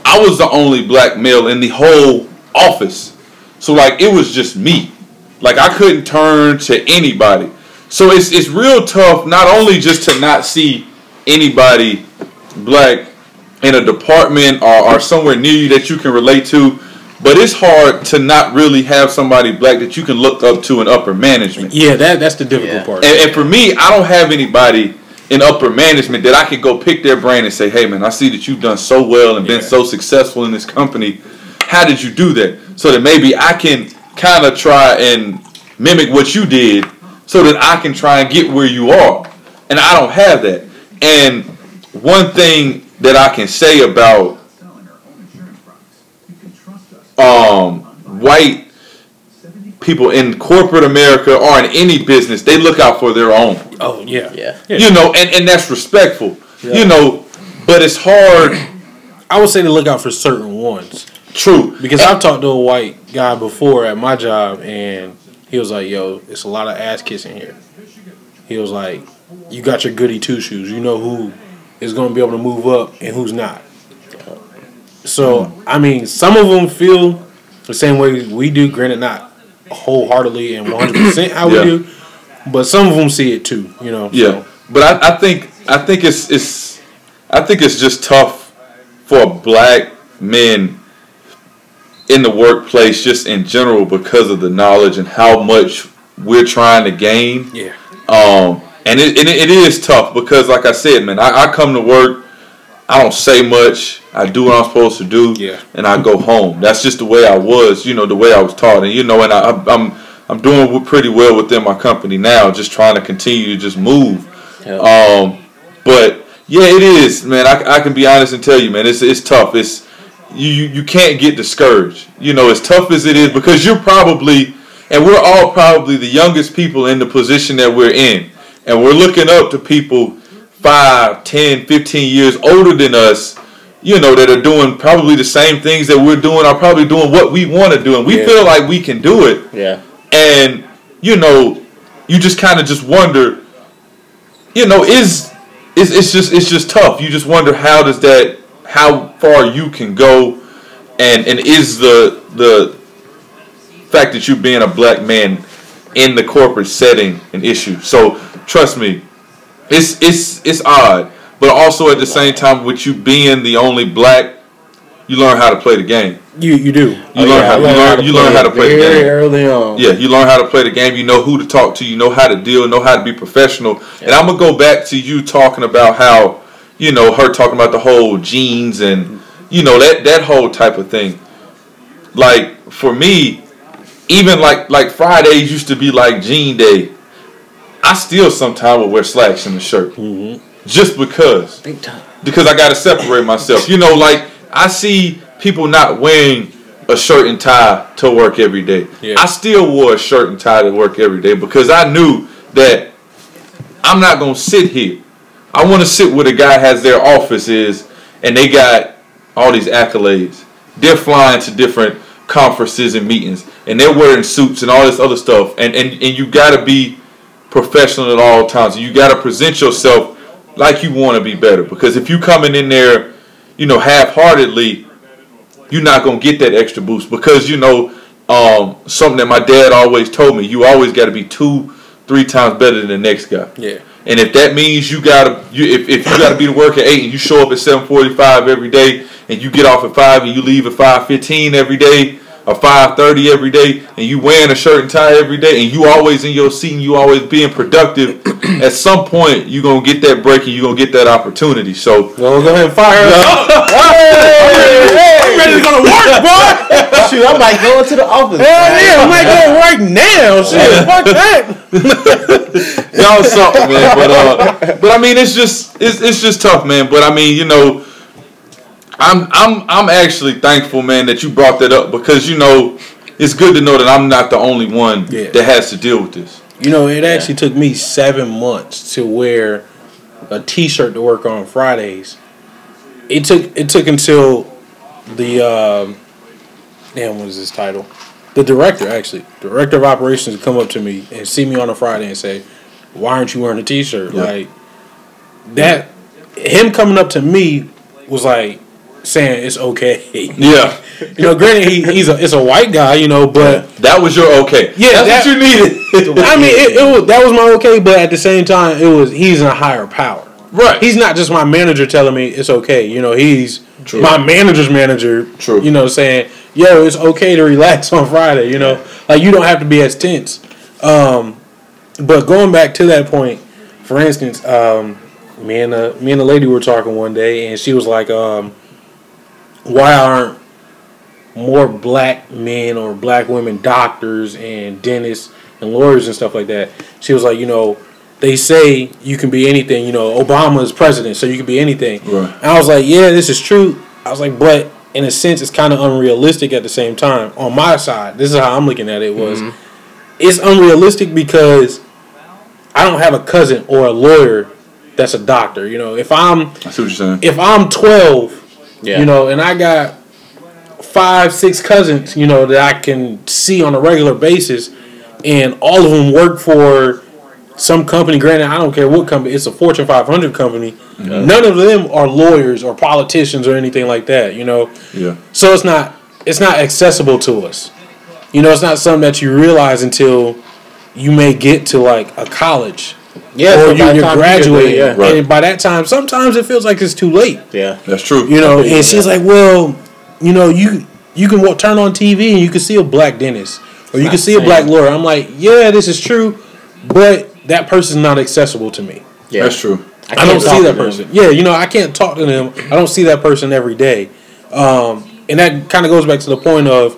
I was the only black male in the whole office. So like it was just me. Like I couldn't turn to anybody. So it's it's real tough not only just to not see anybody black in a department or, or somewhere near you that you can relate to, but it's hard to not really have somebody black that you can look up to in upper management. Yeah, that that's the difficult Yeah. part. And, and for me, I don't have anybody in upper management that I can go pick their brain and say, "Hey, man, I see that you've done so well and been so successful in this company. How did you do that?" So that maybe I can kind of try and mimic what you did, so that I can try and get where you are. And I don't have that. And one thing that I can say about um, white people in corporate America or in any business, they look out for their own. oh yeah, Yeah. You know, and, and that's respectful. You know, but it's hard. I would say to look out for certain ones. True. Because I've talked to a white guy before at my job, and he was like, "Yo, it's a lot of ass kissing here." He was like, "You got your goody two shoes. You know who is going to be able to move up and who's not." So I mean, some of them feel the same way we do. Granted, not wholeheartedly and one hundred percent how Yeah. we do, but some of them see it too. You know. Yeah, but I, I think I think it's it's I think it's just tough for black men in the workplace, just in general, because of the knowledge and how much we're trying to gain. Yeah. Um, and it, and it is tough because, like I said, man, I, I come to work, I don't say much, I do what I'm supposed to do, Yeah. and I go home. That's just the way I was, you know, the way I was taught, and you know, and I, I'm I'm doing pretty well within my company now, just trying to continue to just move. Yeah. Um, but yeah, it is, man. I, I can be honest and tell you, man, it's it's tough. It's you you you can't get discouraged. You know, as tough as it is, because you're probably, and we're all probably the youngest people in the position that we're in, and we're looking up to people 5, 10, 15 years older than us. You know that are doing probably the same things that we're doing, are probably doing what we want to do, and we Yeah. feel like we can do it Yeah. and you know you just kind of just wonder you know is it's, it's just it's just tough you just wonder how does that how far you can go and and is the the fact that you being a black man in the corporate setting an issue. So trust me, it's it's it's odd, but also at the same time, with you being the only black, you learn how to play the game. You you do. You learn how you learn, you learn how to play the game. very early on. Yeah, you learn how to play the game. You know who to talk to. You know how to deal. Know how to be professional. And I'm gonna go back to you talking about how, you know, her talking about the whole jeans and you know that that whole type of thing. Like for me, even like like Fridays used to be like jean day. I still sometimes will wear slacks and a shirt, mm-hmm. just because Big time. because I got to separate myself. You know, like I see people not wearing a shirt and tie to work every day. Yeah. I still wore a shirt and tie to work every day because I knew that I'm not gonna sit here. I want to sit where the guy has their office is, and they got all these accolades. They're flying to different conferences and meetings, and they're wearing suits and all this other stuff. And and, and you got to be professional at all times. You got to present yourself like you want to be better. Because if you coming in there, you know, half-heartedly, you're not gonna get that extra boost. Because you know, um, something that my dad always told me: you always got to be two, three times better than the next guy. Yeah. And if that means you gotta, you, if, if you gotta be to work at eight and you show up at seven forty-five every day, and you get off at five and you leave at five fifteen every day, or five thirty every day, and you wearing a shirt and tie every day, and you always in your seat and you always being productive, at some point you're gonna get that break and you're gonna get that opportunity. So Well, go ahead and fire her. I'm ready to go to work, boy. Shoot, I might go into the office. Hell yeah, I might go right now. Shit, fuck that. y'all something, man. But uh, but I mean, it's just it's it's just tough, man. But I mean, you know, I'm I'm I'm actually thankful, man, that you brought that up because you know it's good to know that I'm not the only one Yeah. that has to deal with this. You know, it actually took me seven months to wear a T-shirt to work on Fridays. It took it took until the um, damn what is his title? The director actually, director of operations, come up to me and see me on a Friday and say, "Why aren't you wearing a T-shirt?" Yeah. Like that. Him coming up to me was like saying it's okay. Yeah, you know, granted he, he's a it's a white guy, you know, but that was your okay. Yeah, that's that- what you needed. I mean, it, it was that was my okay, but at the same time, it was he's in a higher power. right. He's not just my manager telling me it's okay. You know, he's True. my manager's manager. True. You know, saying, "Yo, it's okay to relax on Friday." You know, like you don't have to be as tense. Um, but going back to that point, for instance, um, me and the me and the lady were talking one day, and she was like, um, "Why aren't more black men or black women doctors and dentists and lawyers and stuff like that?" She was like, "You know." They say you can be anything, you know. Obama is president, so you can be anything. Right. And I was like, yeah, this is true. I was like, but in a sense, it's kind of unrealistic at the same time. On my side, this is how I'm looking at it. Was mm-hmm. it's unrealistic because I don't have a cousin or a lawyer that's a doctor. You know, if I'm I see what you're saying. if I'm 12, Yeah. you know, and I got five, six cousins, you know, that I can see on a regular basis, and all of them work for some company. Granted, I don't care what company; it's a Fortune 500 company. None of them are lawyers or politicians or anything like that. You know, Yeah, so it's not it's not accessible to us. You know, it's not something that you realize until you may get to like a college Yeah, or you, by the you're time you graduating, yeah. Right. and by that time, sometimes it feels like it's too late. Yeah. that's true. You know, Yeah. and she's like, "Well, you know, you you can wa- turn on TV and you can see a black dentist, or you can see a black lawyer." I'm like, "Yeah, this is true, but that person's not accessible to me. Yeah. that's true. I, can't don't see to that them. person. Yeah, you know, I can't talk to them. I don't see that person every day, um, and that kind of goes back to the point of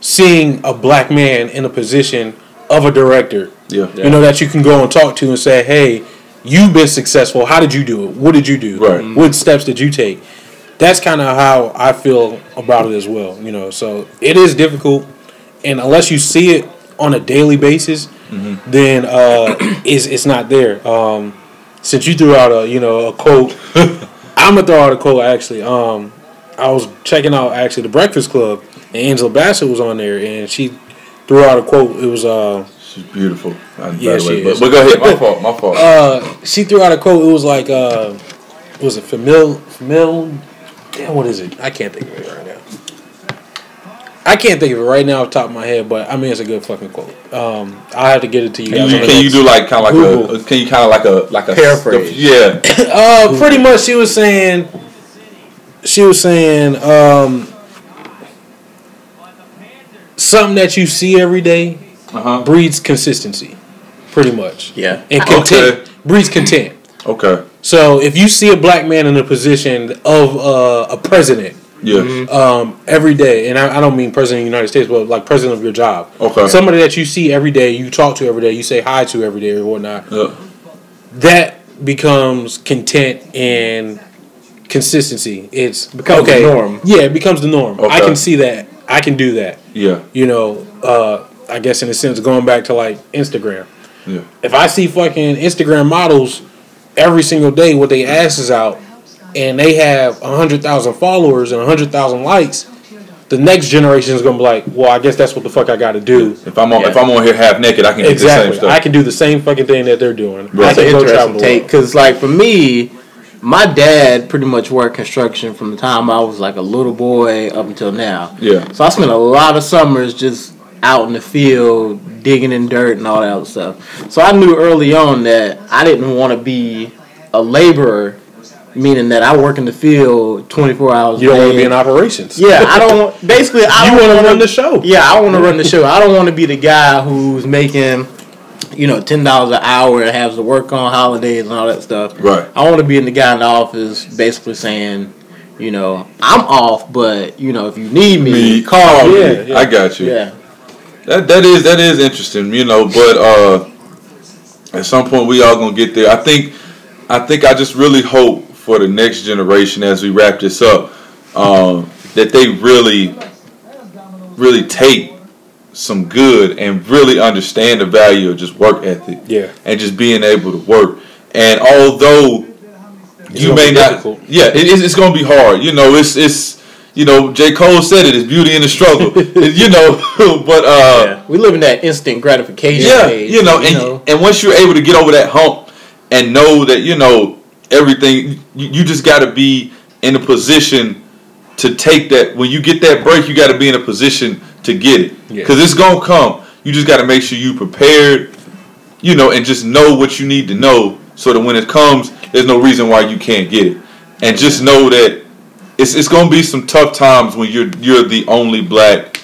seeing a black man in a position of a director." Yeah, you know that you can go and talk to and say, "Hey, you've been successful. How did you do it? What did you do? Right. What steps did you take?" That's kind of how I feel about it as well. You know, so it is difficult, and unless you see it on a daily basis, then uh, it's it's not there. Um, since you threw out a you know a quote, I'm gonna throw out a quote. Actually, um, I was checking out actually the Breakfast Club, and Angela Bassett was on there, and she threw out a quote. It was uh. she's beautiful. By Yeah, way. she but, is. but go ahead. My fault. My fault. uh, she threw out a quote. It was like, uh, was it famil, famil? Damn, what is it? I can't think of it right now. I can't think of it right now off the top of my head, but I mean it's a good fucking quote. Um, I'll have to get it to you Can you, can you do like kind of like Google. a? Can you kind of like a like a Paraphrase. Yeah. Uh, pretty much, she was saying, she was saying, um, something that you see every day Uh huh. breeds consistency, pretty much. Yeah. and content Okay. breeds content. Okay. So if you see a black man in a position of uh, a president Yeah. um, every day, and I, I don't mean president of the United States, but like president of your job, Okay. somebody that you see every day, you talk to every day, you say hi to every day or whatnot, Yeah. that becomes content and consistency. It's Becomes the norm. Yeah, it becomes the norm. I can see that. I can do that. Yeah. You know, uh, I guess in a sense, going back to like Instagram. Yeah. If I see fucking Instagram models every single day with their asses out, and they have a hundred thousand followers and a hundred thousand likes, the next generation is gonna be like, well, I guess that's what the fuck I got to do. If I'm on Yeah. if I'm on here half naked, I can get the Exactly. same stuff. I can do the same fucking thing that they're doing. I That's an can go travel interesting take because, like, for me, my dad pretty much worked construction from the time I was like a little boy up until now. Yeah. So I spent a lot of summers just out in the field digging in dirt and all that other stuff. So I knew early on that I didn't want to be a laborer, meaning that I work in the field 24 hours. A day. You don't want to be in operations. Yeah, I don't. Basically, I You don't wanna- run the show. Yeah, I want to run the show. I don't want to be the guy who's making, you know, ten dollars an hour and has to work on holidays and all that stuff. Right. I want to be in the guy in the office, basically saying, you know, I'm off, but you know, if you need me, Me, call me. Yeah, yeah. I got you. Yeah. That that is that is interesting, you know. But uh, at some point, we all gonna get there. I think I think I just really hope for the next generation as we wrap this up um, that they really really take some good and really understand the value of just work ethic. Yeah. and just being able to work. And although you may not, difficult. yeah, it, it's, it's gonna be hard. You know, it's it's you know, J Cole said it. It's beauty in the struggle. you know, but uh, Yeah. We live in that instant gratification yeah, age. you know, and and once you're able to get over that hump and know that you know everything, you, you just got to be in a position to take that. When you get that break, you got to be in a position to get it Yeah. because it's gonna come. You just got to make sure you prepared, you know, and just know what you need to know so that when it comes, there's no reason why you can't get it, and just know that it's it's gonna be some tough times when you're you're the only black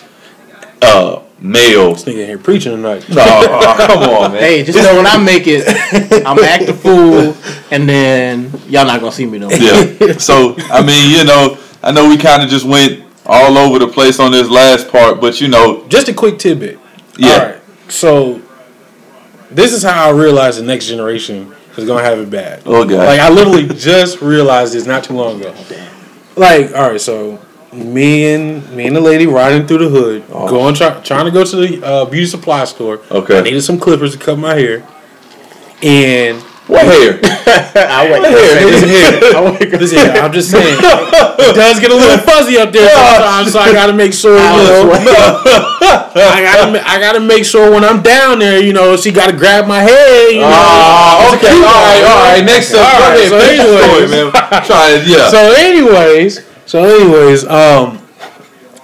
uh, male This nigga here preaching tonight. no, uh, come on, man. Hey, just know when I make it, I'm act a fool, and then y'all not gonna see me no more. Yeah. So I mean, you know, I know we kind of just went all over the place on this last part, but you know, Just a quick tidbit. Yeah. All right. So this is how I realized the next generation is gonna have it bad. Oh, God. Like I literally just realized this not too long ago. Like, all right, so me and me and the lady riding through the hood, going try, trying to go to the uh, beauty supply store. Okay. I needed some clippers to cut my hair, and what hair? I wait. What hair? this hair. I wait. This hair. I'm just saying, it does get a little fuzzy up there sometimes, so I gotta make sure. You know, I gotta, I gotta make sure when I'm down there, you know, she gotta grab my head. You know, Ah, It's a okay, all coupon, right, all right. Next up, All go right, ahead, so finish story, anyways. man. Try it, yeah. So, anyways, so anyways, um,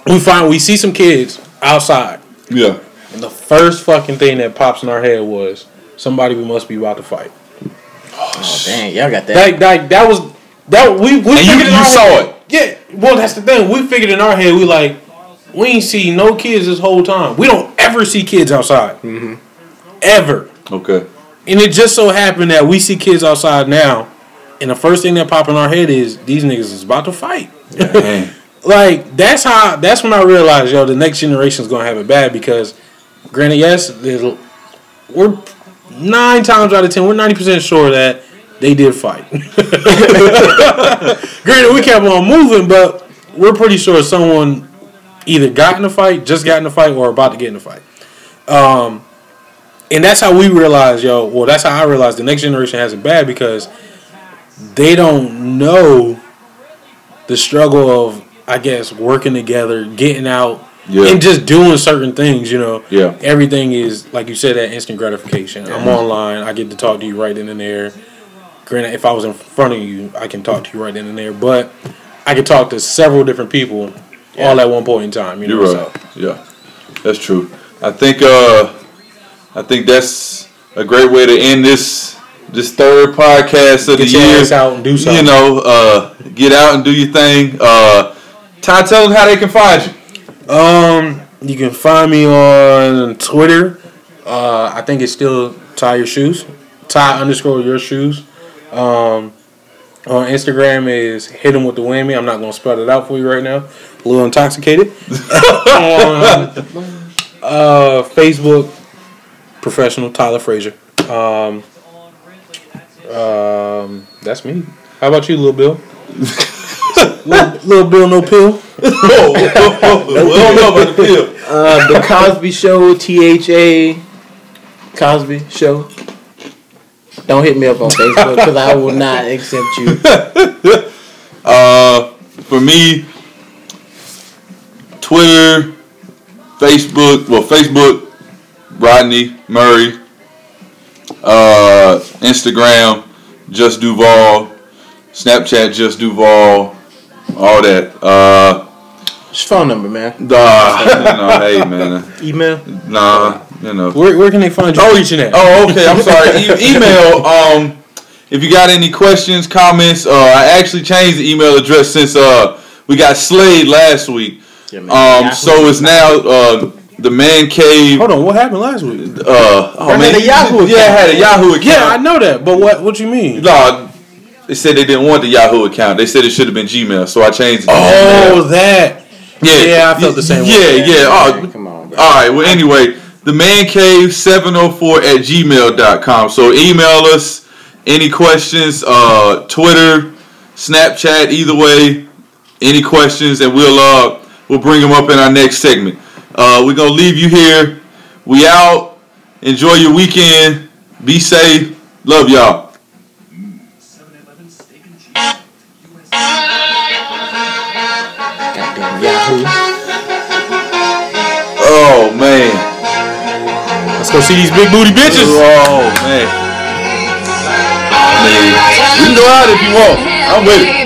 we find we see some kids outside, yeah. and the first fucking thing that pops in our head was somebody we must be about to fight. Oh, dang, y'all got that. That, that, that was that we we And you- figured in you saw head- it. Yeah, well, that's the thing. We figured in our head, we like, we ain't see no kids this whole time. We don't ever see kids outside, Mm-hmm. ever. Okay. And it just so happened that we see kids outside now, and the first thing that pop in our head is these niggas is about to fight. Man. like that's how that's when I realized, yo, the next generation is gonna have it bad because, granted, yes, there's- we're nine times out of ten, we're ninety percent sure that they did fight. granted, we kept on moving, but we're pretty sure someone either got in a fight, just got in a fight, or about to get in a fight. Um, and that's how we realize, yo. Well, that's how I realized the next generation has it bad because they don't know the struggle of, I guess, working together, getting out, Yeah. and just doing certain things. You know, Yeah. Everything is like you said, that instant gratification. I'm online. I get to talk to you right then and there. Granted, if I was in front of you, I can talk to you right then and there. But I can talk to several different people all at one point in time. You know, You're right. so Yeah, that's true. I think uh, I think that's a great way to end this this third podcast of Get the year. out and do something. You know, uh, get out and do your thing. Uh, Ty, tell them how they can find you. Um, you can find me on Twitter. Uh, I think it's still tie your shoes, tie underscore your shoes. Um, on Instagram is hit 'em with the whammy. I'm not gonna spell it out for you right now. A little intoxicated. on uh, Facebook, professional Tyler Frazier. Um, um, that's me. How about you, little Bill? little, little Bill, no pill. oh, we don't know about the pill. Uh, the Cosby Show, T H A, Cosby Show. Don't hit me up on Facebook because I will not accept you. Uh, for me, Twitter, Facebook, well, Facebook, Rodney Murray, uh, Instagram, Just Duval, Snapchat, Just Duval, all that. Uh, What's phone number, man? nah, you know, hey man, Email? nah, you know. Where, where can they find you Oh, preaching at? Oh, okay. I'm sorry. E- email. Um, if you got any questions, comments, uh, I actually changed the email address since uh we got slayed last week. Yeah, man. Um, so it's now uh the man cave. Hold on, what happened last week? Uh, oh I man, had a Yahoo Yeah, I had a Yahoo account. Yeah, I know that, but what what you mean? No, they said they didn't want the Yahoo account. They said it should have been Gmail, so I changed it. to Oh, Gmail. that. yeah, yeah, I felt the same way. Yeah, yeah. Oh, Come on, bro. All right. Well, anyway, the man cave 704 at gmail.com. So email us any questions, uh, Twitter, Snapchat, either way, any questions, and we'll uh we'll bring them up in our next segment. Uh, we're gonna leave you here. We out. Enjoy your weekend. Be safe. Love y'all. Go see these big booty bitches. Oh man. Man, you can go out if you want. I'm with it.